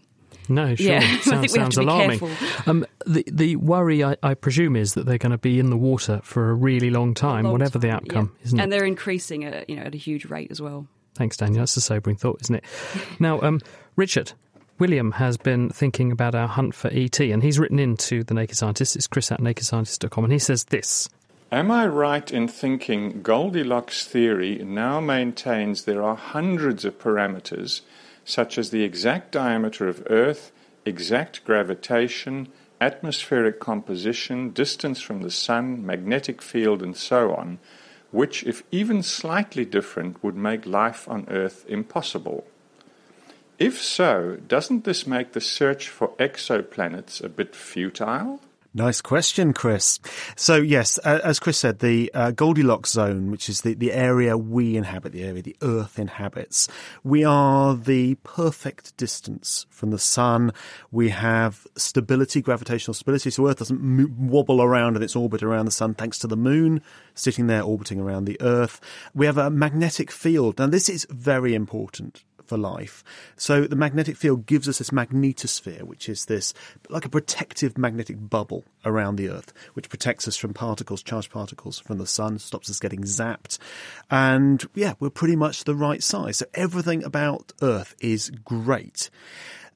no, sure. Yeah, sounds, I think we have to be alarming. careful. Um, the the worry, I, I presume, is that they're going to be in the water for a really long time, long whatever the outcome, yeah. isn't and it? they're increasing at you know at a huge rate as well. Thanks, Danielle. That's a sobering thought, isn't it? now, um, Richard. William has been thinking about our hunt for ET, and he's written into the Naked Scientist. It's chris at nakedscientist.com, and he says this. Am I right in thinking Goldilocks theory now maintains there are hundreds of parameters, such as the exact diameter of Earth, exact gravitation, atmospheric composition, distance from the Sun, magnetic field, and so on, which, if even slightly different, would make life on Earth impossible? If so, doesn't this make the search for exoplanets a bit futile? Nice question, Chris. So, yes, uh, as Chris said, the uh, Goldilocks zone, which is the, the area we inhabit, the area the Earth inhabits, we are the perfect distance from the Sun. We have stability, gravitational stability, so Earth doesn't mo- wobble around in its orbit around the Sun thanks to the Moon sitting there orbiting around the Earth. We have a magnetic field. Now, this is very important for life. So the magnetic field gives us this magnetosphere, which is this like a protective magnetic bubble around the Earth, which protects us from particles, charged particles from the sun, stops us getting zapped. And yeah, we're pretty much the right size. So everything about Earth is great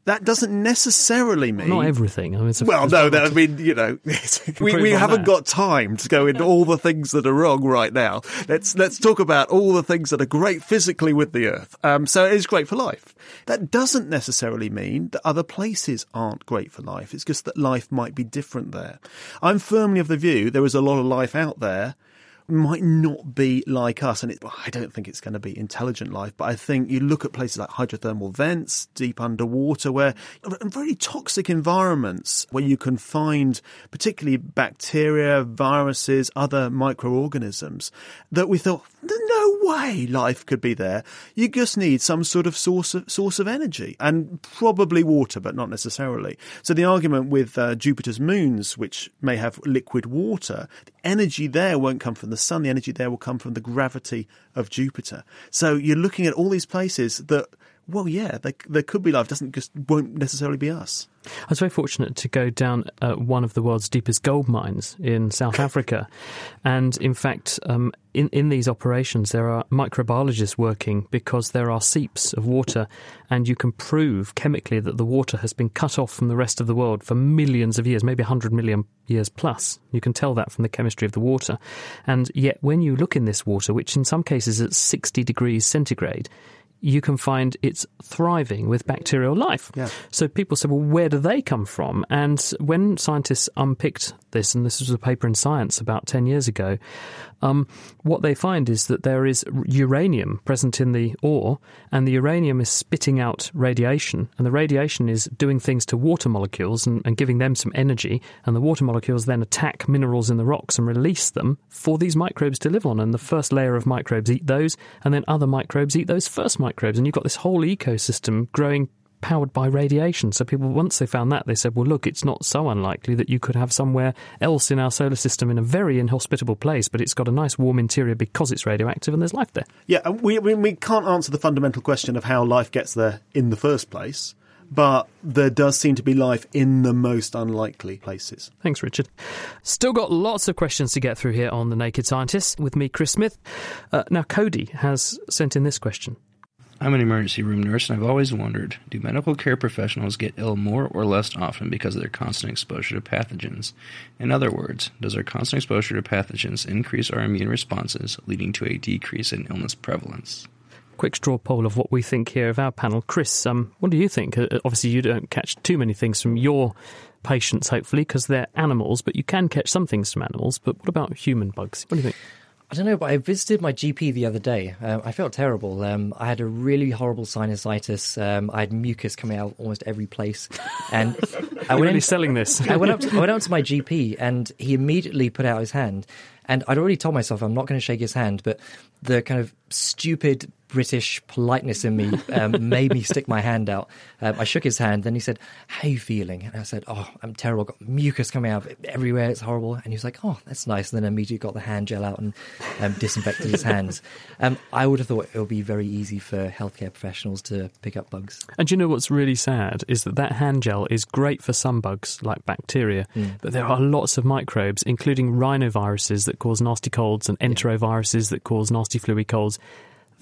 that doesn't necessarily mean not everything. I mean, a, well, no, that, I mean, you know, we, we haven't that. got time to go into all the things that are wrong right now. Let's let's talk about all the things that are great physically with the Earth. Um, so it is great for life. That doesn't necessarily mean that other places aren't great for life. It's just that life might be different there. I'm firmly of the view there is a lot of life out there might not be like us. And it, I don't think it's going to be intelligent life, but I think you look at places like hydrothermal vents, deep underwater, where very toxic environments where you can find particularly bacteria, viruses, other microorganisms that we thought, no way life could be there. You just need some sort of source of, source of energy and probably water, but not necessarily. So the argument with uh, Jupiter's moons, which may have liquid water, the energy there won't come from the sun. The energy there will come from the gravity of Jupiter. So you're looking at all these places that, well, yeah, they, there could be life. Doesn't just won't necessarily be us. I was very fortunate to go down uh, one of the world's deepest gold mines in South Africa, and in fact, um, in in these operations, there are microbiologists working because there are seeps of water, and you can prove chemically that the water has been cut off from the rest of the world for millions of years, maybe 100 million years plus. You can tell that from the chemistry of the water, and yet when you look in this water, which in some cases is at 60 degrees centigrade, you can find it's thriving with bacterial life. Yeah. So people say, well, where do they come from? And when scientists unpicked this, and this was a paper in Science about 10 years ago, um, what they find is that there is uranium present in the ore, and the uranium is spitting out radiation, and the radiation is doing things to water molecules and, and giving them some energy, and the water molecules then attack minerals in the rocks and release them for these microbes to live on. And the first layer of microbes eat those, and then other microbes eat those first microbes, and you've got this whole ecosystem growing powered by radiation. So people, once they found that, they said, well, look, it's not so unlikely that you could have somewhere else in our solar system in a very inhospitable place, but it's got a nice warm interior because it's radioactive and there's life there. Yeah, and we, we, we can't answer the fundamental question of how life gets there in the first place. But there does seem to be life in the most unlikely places. Thanks, Richard. Still got lots of questions to get through here on The Naked Scientist with me, Chris Smith. Uh, now, Cody has sent in this question. I'm an emergency room nurse, and I've always wondered do medical care professionals get ill more or less often because of their constant exposure to pathogens? In other words, does our constant exposure to pathogens increase our immune responses, leading to a decrease in illness prevalence? quick straw poll of what we think here of our panel. Chris, um, what do you think? Uh, obviously, you don't catch too many things from your patients, hopefully, because they're animals, but you can catch some things from animals. But what about human bugs? What do you think? I don't know, but I visited my GP the other day. Um, I felt terrible. Um, I had a really horrible sinusitis. Um, I had mucus coming out almost every place, and I went really in, selling this. I went up. To, I went up to my GP, and he immediately put out his hand. And I'd already told myself I'm not going to shake his hand, but the kind of stupid British politeness in me um, made me stick my hand out. Um, I shook his hand. Then he said, "How are you feeling?" And I said, "Oh, I'm terrible. Got mucus coming out everywhere. It's horrible." And he was like, "Oh, that's nice." And then immediately got the hand gel out and um, disinfected his hands. Um, I would have thought it would be very easy for healthcare professionals to pick up bugs. And you know what's really sad is that that hand gel is great for some bugs like bacteria, mm. but there are lots of microbes, including rhinoviruses that cause nasty colds and enteroviruses that cause nasty fluey colds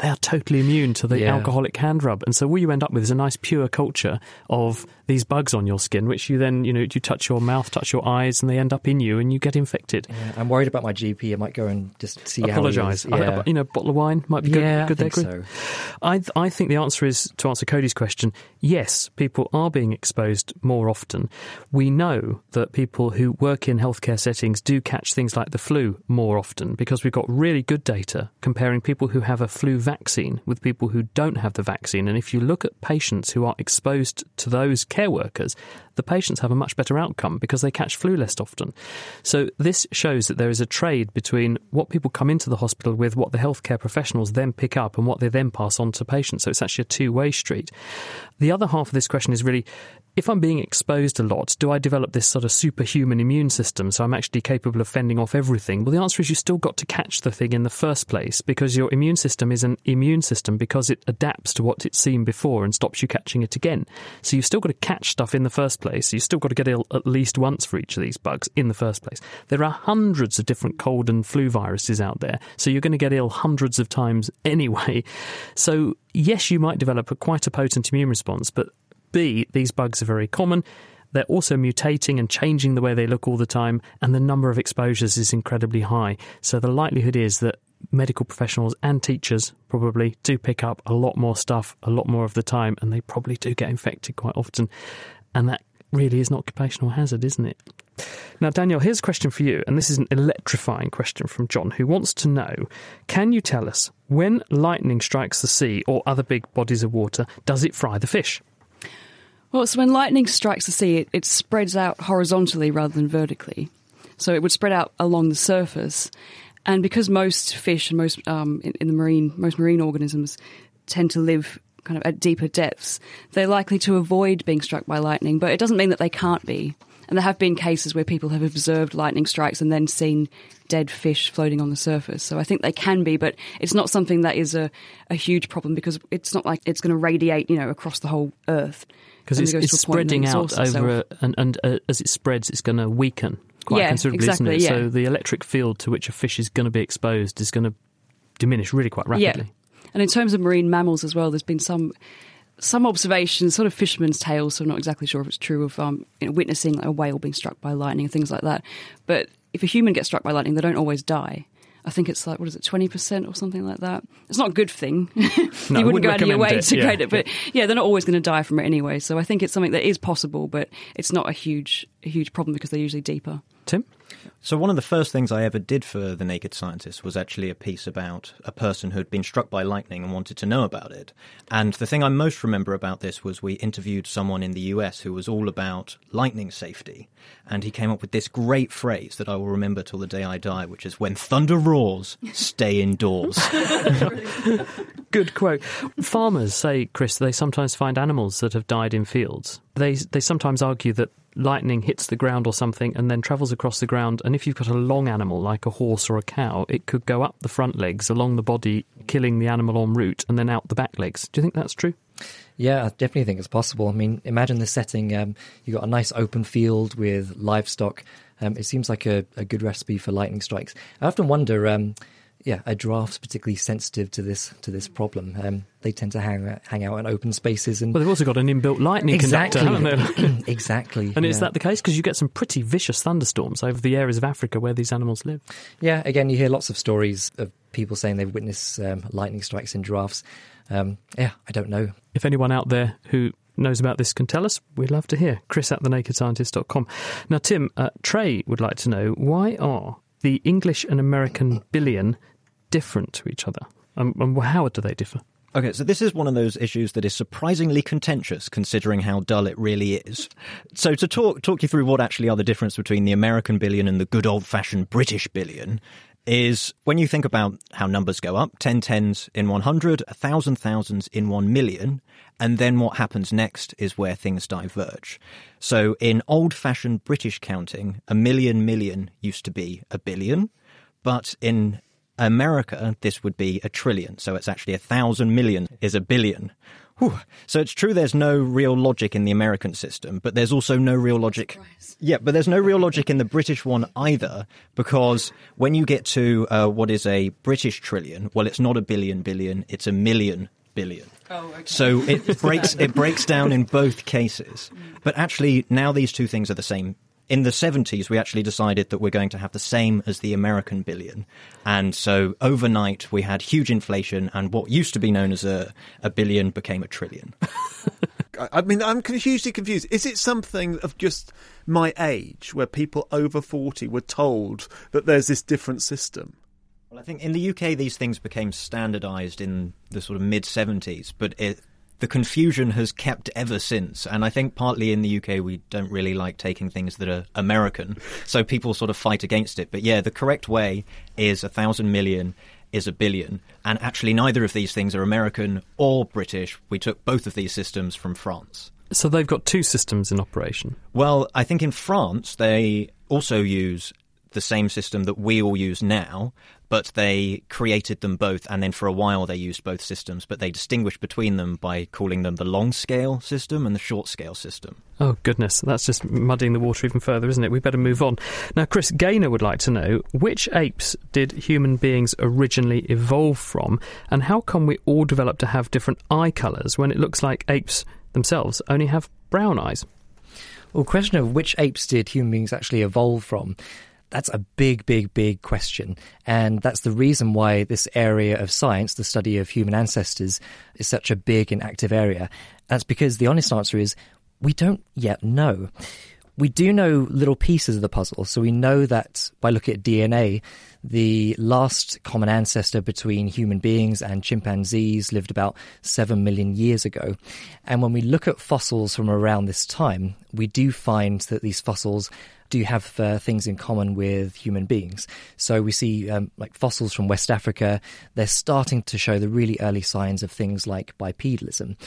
they are totally immune to the yeah. alcoholic hand rub. And so what you end up with is a nice pure culture of these bugs on your skin, which you then, you know, you touch your mouth, touch your eyes, and they end up in you and you get infected. Yeah, I'm worried about my GP. I might go and just see Apologise. how yeah. You know, a bottle of wine might be good, yeah, good I think so. I, I think the answer is, to answer Cody's question, yes, people are being exposed more often. We know that people who work in healthcare settings do catch things like the flu more often because we've got really good data comparing people who have a flu vaccine with people who don't have the vaccine. And if you look at patients who are exposed to those care workers, the patients have a much better outcome because they catch flu less often. So this shows that there is a trade between what people come into the hospital with, what the healthcare professionals then pick up, and what they then pass on to patients. So it's actually a two way street. The other half of this question is really if I'm being exposed a lot, do I develop this sort of superhuman immune system so I'm actually capable of fending off everything? Well, the answer is you still got to catch the thing in the first place because your immune system is an immune system because it adapts to what it's seen before and stops you catching it again. So you've still got to catch stuff in the first place. You've still got to get ill at least once for each of these bugs in the first place. There are hundreds of different cold and flu viruses out there, so you're going to get ill hundreds of times anyway. So yes, you might develop a quite a potent immune response, but B, these bugs are very common. They're also mutating and changing the way they look all the time, and the number of exposures is incredibly high. So the likelihood is that medical professionals and teachers probably do pick up a lot more stuff a lot more of the time, and they probably do get infected quite often. And that really is an occupational hazard, isn't it? Now, Danielle, here's a question for you, and this is an electrifying question from John, who wants to know Can you tell us when lightning strikes the sea or other big bodies of water, does it fry the fish? Well, so when lightning strikes the sea, it, it spreads out horizontally rather than vertically. So it would spread out along the surface. And because most fish and most um, in, in, the marine, most marine organisms tend to live kind of at deeper depths, they're likely to avoid being struck by lightning. But it doesn't mean that they can't be. And there have been cases where people have observed lightning strikes and then seen dead fish floating on the surface. So I think they can be, but it's not something that is a, a huge problem because it's not like it's going to radiate, you know, across the whole Earth because it's, it's spreading out over, a, and, and uh, as it spreads, it's going to weaken quite yeah, considerably, exactly, isn't it? Yeah. So the electric field to which a fish is going to be exposed is going to diminish really quite rapidly. Yeah. And in terms of marine mammals as well, there's been some some observations, sort of fishermen's tales, so I'm not exactly sure if it's true, of um, you know, witnessing a whale being struck by lightning and things like that. But if a human gets struck by lightning, they don't always die. I think it's like what is it, twenty percent or something like that. It's not a good thing. No, you wouldn't, wouldn't go out of your way it, to yeah. create it, but yeah, they're not always going to die from it anyway. So I think it's something that is possible, but it's not a huge, a huge problem because they're usually deeper. Tim. So, one of the first things I ever did for The Naked Scientist was actually a piece about a person who had been struck by lightning and wanted to know about it. And the thing I most remember about this was we interviewed someone in the US who was all about lightning safety. And he came up with this great phrase that I will remember till the day I die, which is when thunder roars, stay indoors. Good quote. Farmers say, Chris, they sometimes find animals that have died in fields. They, they sometimes argue that lightning hits the ground or something and then travels across the ground. And if you've got a long animal like a horse or a cow, it could go up the front legs, along the body, killing the animal en route, and then out the back legs. Do you think that's true? Yeah, I definitely think it's possible. I mean, imagine the setting. Um, you've got a nice open field with livestock. Um, it seems like a, a, good recipe for lightning strikes. I often wonder. Um, yeah, are giraffes particularly sensitive to this to this problem? Um, they tend to hang hang out in open spaces, and well, they've also got an inbuilt lightning exactly. conductor, haven't they? exactly. And yeah. is that the case? Because you get some pretty vicious thunderstorms over the areas of Africa where these animals live. Yeah, again, you hear lots of stories of people saying they've witnessed um, lightning strikes in giraffes. Um, yeah, I don't know. If anyone out there who knows about this can tell us, we'd love to hear. Chris at thenakedscientist.com. Now, Tim, uh, Trey would like to know why are the English and American billion different to each other? Um, and how do they differ? Okay, so this is one of those issues that is surprisingly contentious considering how dull it really is. So to talk talk you through what actually are the difference between the American billion and the good old fashioned British billion is when you think about how numbers go up 10 tens in 100, 1,000 thousands in 1 million, and then what happens next is where things diverge. So in old fashioned British counting, a million million used to be a billion, but in America, this would be a trillion. So it's actually a thousand million is a billion. Whew. So it's true there's no real logic in the American system, but there's also no real logic. Yeah, but there's no real logic in the British one either, because when you get to uh, what is a British trillion, well, it's not a billion billion, it's a million billion. Oh, okay. So it breaks it breaks down in both cases. But actually, now these two things are the same. In the 70s, we actually decided that we're going to have the same as the American billion. And so overnight, we had huge inflation, and what used to be known as a, a billion became a trillion. I mean, I'm hugely confused. Is it something of just my age where people over 40 were told that there's this different system? Well, I think in the UK, these things became standardized in the sort of mid 70s, but it, the confusion has kept ever since. And I think partly in the UK, we don't really like taking things that are American. So people sort of fight against it. But yeah, the correct way is a thousand million is a billion. And actually, neither of these things are American or British. We took both of these systems from France. So they've got two systems in operation. Well, I think in France, they also use the same system that we all use now, but they created them both, and then for a while they used both systems, but they distinguished between them by calling them the long scale system and the short scale system. Oh, goodness, that's just muddying the water even further, isn't it? We better move on. Now, Chris Gaynor would like to know which apes did human beings originally evolve from, and how come we all develop to have different eye colours when it looks like apes themselves only have brown eyes? Well, question of which apes did human beings actually evolve from? That's a big, big, big question. And that's the reason why this area of science, the study of human ancestors, is such a big and active area. That's because the honest answer is we don't yet know. We do know little pieces of the puzzle. So we know that by looking at DNA, the last common ancestor between human beings and chimpanzees lived about 7 million years ago. And when we look at fossils from around this time, we do find that these fossils do have uh, things in common with human beings. So we see um, like fossils from West Africa, they're starting to show the really early signs of things like bipedalism.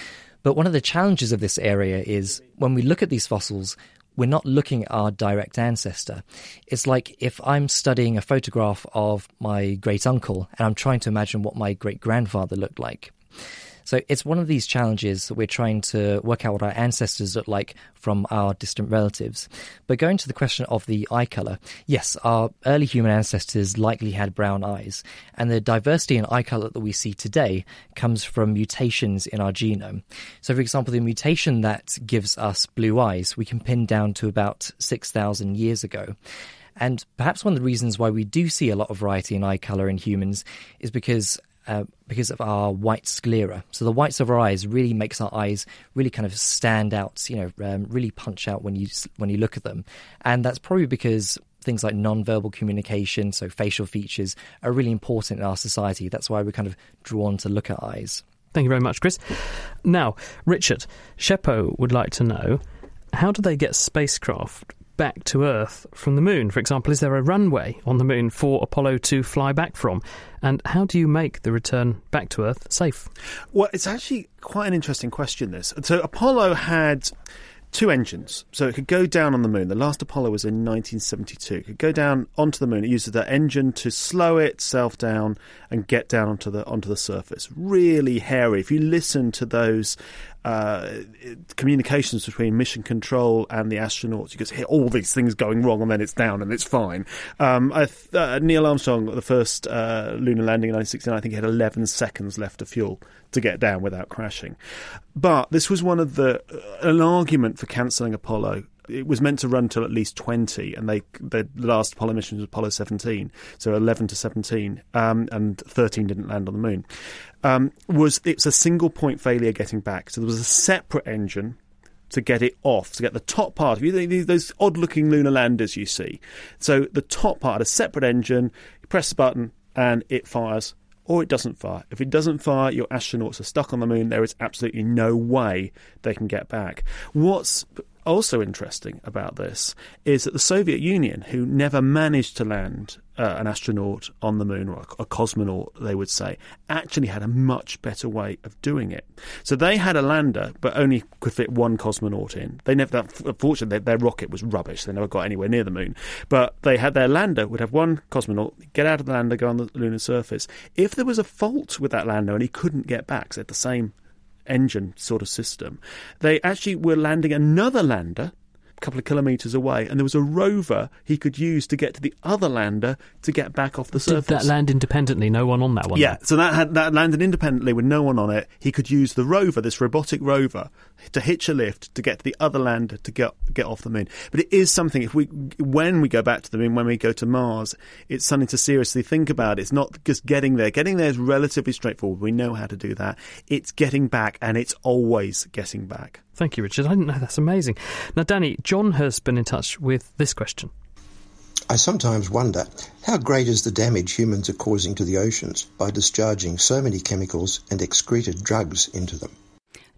But one of the challenges of this area is when we look at these fossils, we're not looking at our direct ancestor. It's like if I'm studying a photograph of my great uncle and I'm trying to imagine what my great grandfather looked like. So it's one of these challenges that we're trying to work out what our ancestors look like from our distant relatives. But going to the question of the eye color, yes, our early human ancestors likely had brown eyes, and the diversity in eye color that we see today comes from mutations in our genome. So, for example, the mutation that gives us blue eyes, we can pin down to about 6,000 years ago. And perhaps one of the reasons why we do see a lot of variety in eye color in humans is because uh, because of our white sclera. So the whites of our eyes really makes our eyes really kind of stand out, you know, um, really punch out when you when you look at them, and that's probably because things like non-verbal communication, so facial features, are really important in our society. That's why we're kind of drawn to look at eyes. Thank you very much, Chris. Now, Richard Shepo would like to know how do they get spacecraft back to Earth from the moon? For example, is there a runway on the moon for Apollo to fly back from? And how do you make the return back to Earth safe? Well, it's actually quite an interesting question, this. So, Apollo had two engines, so it could go down on the moon. The last Apollo was in 1972. It could go down onto the moon. It uses that engine to slow itself down and get down onto the onto the surface. Really hairy. If you listen to those uh, communications between mission control and the astronauts. You could hear all these things going wrong, and then it's down and it's fine. Um, th- uh, Neil Armstrong, the first uh, lunar landing in 1969, I think he had 11 seconds left of fuel to get down without crashing. But this was one of the uh, an argument for cancelling Apollo it was meant to run till at least 20 and they the last apollo mission was apollo 17 so 11 to 17 um, and 13 didn't land on the moon um, was it's a single point failure getting back so there was a separate engine to get it off, to get the top part. If you those odd looking lunar landers you see. So the top part, a separate engine, you press the button and it fires or it doesn't fire. If it doesn't fire, your astronauts are stuck on the moon. There is absolutely no way they can get back. What's also interesting about this is that the Soviet Union, who never managed to land uh, an astronaut on the moon, or a, a, cosmonaut, they would say, actually had a much better way of doing it. So they had a lander, but only could fit one cosmonaut in. They never, unfortunately, their, their rocket was rubbish. They never got anywhere near the moon. But they had their lander, would have one cosmonaut, get out of the lander, go on the lunar surface. If there was a fault with that lander and he couldn't get back, so they had the same engine sort of system. They actually were landing another lander couple of kilometres away, and there was a rover he could use to get to the other lander to get back off the surface. Did that land independently? No one on that one. Yeah, so that had that landed independently with no one on it. He could use the rover, this robotic rover, to hitch a lift to get to the other lander to get get off the moon. But it is something. If we when we go back to the moon, when we go to Mars, it's something to seriously think about. It's not just getting there. Getting there is relatively straightforward. We know how to do that. It's getting back, and it's always getting back. Thank you, Richard. I didn't know that's amazing. Now, Danny, John has been in touch with this question. I sometimes wonder how great is the damage humans are causing to the oceans by discharging so many chemicals and excreted drugs into them.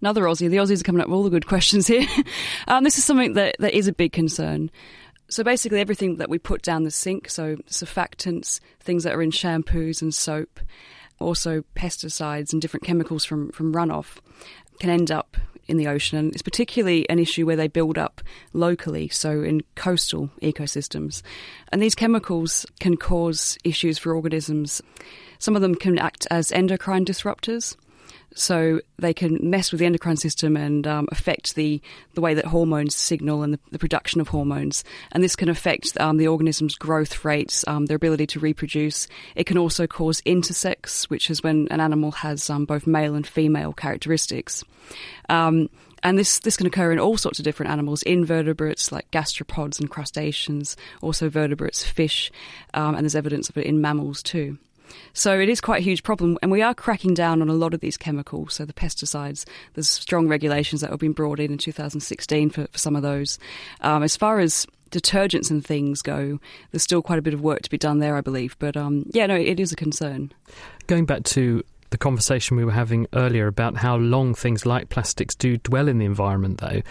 Another Aussie. The Aussies are coming up with all the good questions here. um, this is something that, that is a big concern. So basically, everything that we put down the sink, so surfactants, things that are in shampoos and soap, also pesticides and different chemicals from, from runoff, can end up in the ocean. And it's particularly an issue where they build up locally, so in coastal ecosystems. And these chemicals can cause issues for organisms. Some of them can act as endocrine disruptors. So they can mess with the endocrine system and um, affect the, the way that hormones signal and the, the production of hormones. And this can affect um, the organism's growth rates, um, their ability to reproduce. It can also cause intersex, which is when an animal has um, both male and female characteristics. Um, and this, this can occur in all sorts of different animals, invertebrates like gastropods and crustaceans, also vertebrates, fish, um, and there's evidence of it in mammals too. So it is quite a huge problem, and we are cracking down on a lot of these chemicals. So the pesticides, there's strong regulations that have been brought in in 2016 for, for some of those. Um, as far as detergents and things go, there's still quite a bit of work to be done there, I believe. But um, yeah, no, it is a concern. Going back to the conversation we were having earlier about how long things like plastics do dwell in the environment, though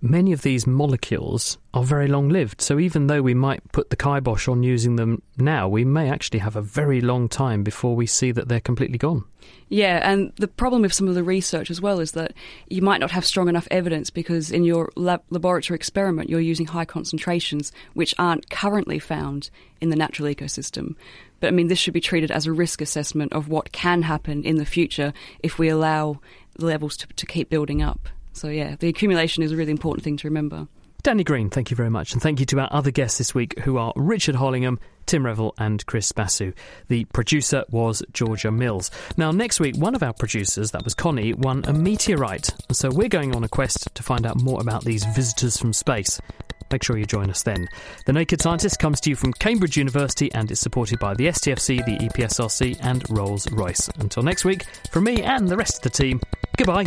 many of these molecules are very long lived. So even though we might put the kibosh on using them now, we may actually have a very long time before we see that they're completely gone. Yeah, and the problem with some of the research as well is that you might not have strong enough evidence because in your lab- laboratory experiment you're using high concentrations which aren't currently found in the natural ecosystem. But I mean, this should be treated as a risk assessment of what can happen in the future if we allow the levels to, to keep building up. So, yeah, the accumulation is a really important thing to remember. Danny Green, thank you very much. And thank you to our other guests this week, who are Richard Hollingham, Tim Revell, and Chris Basu. The producer was Georgia Mills. Now, next week, one of our producers, that was Connie, won a meteorite. So we're going on a quest to find out more about these visitors from space. Make sure you join us then. The Naked Scientist comes to you from Cambridge University and is supported by the STFC, the EPSRC, and Rolls Royce. Until next week, from me and the rest of the team, goodbye.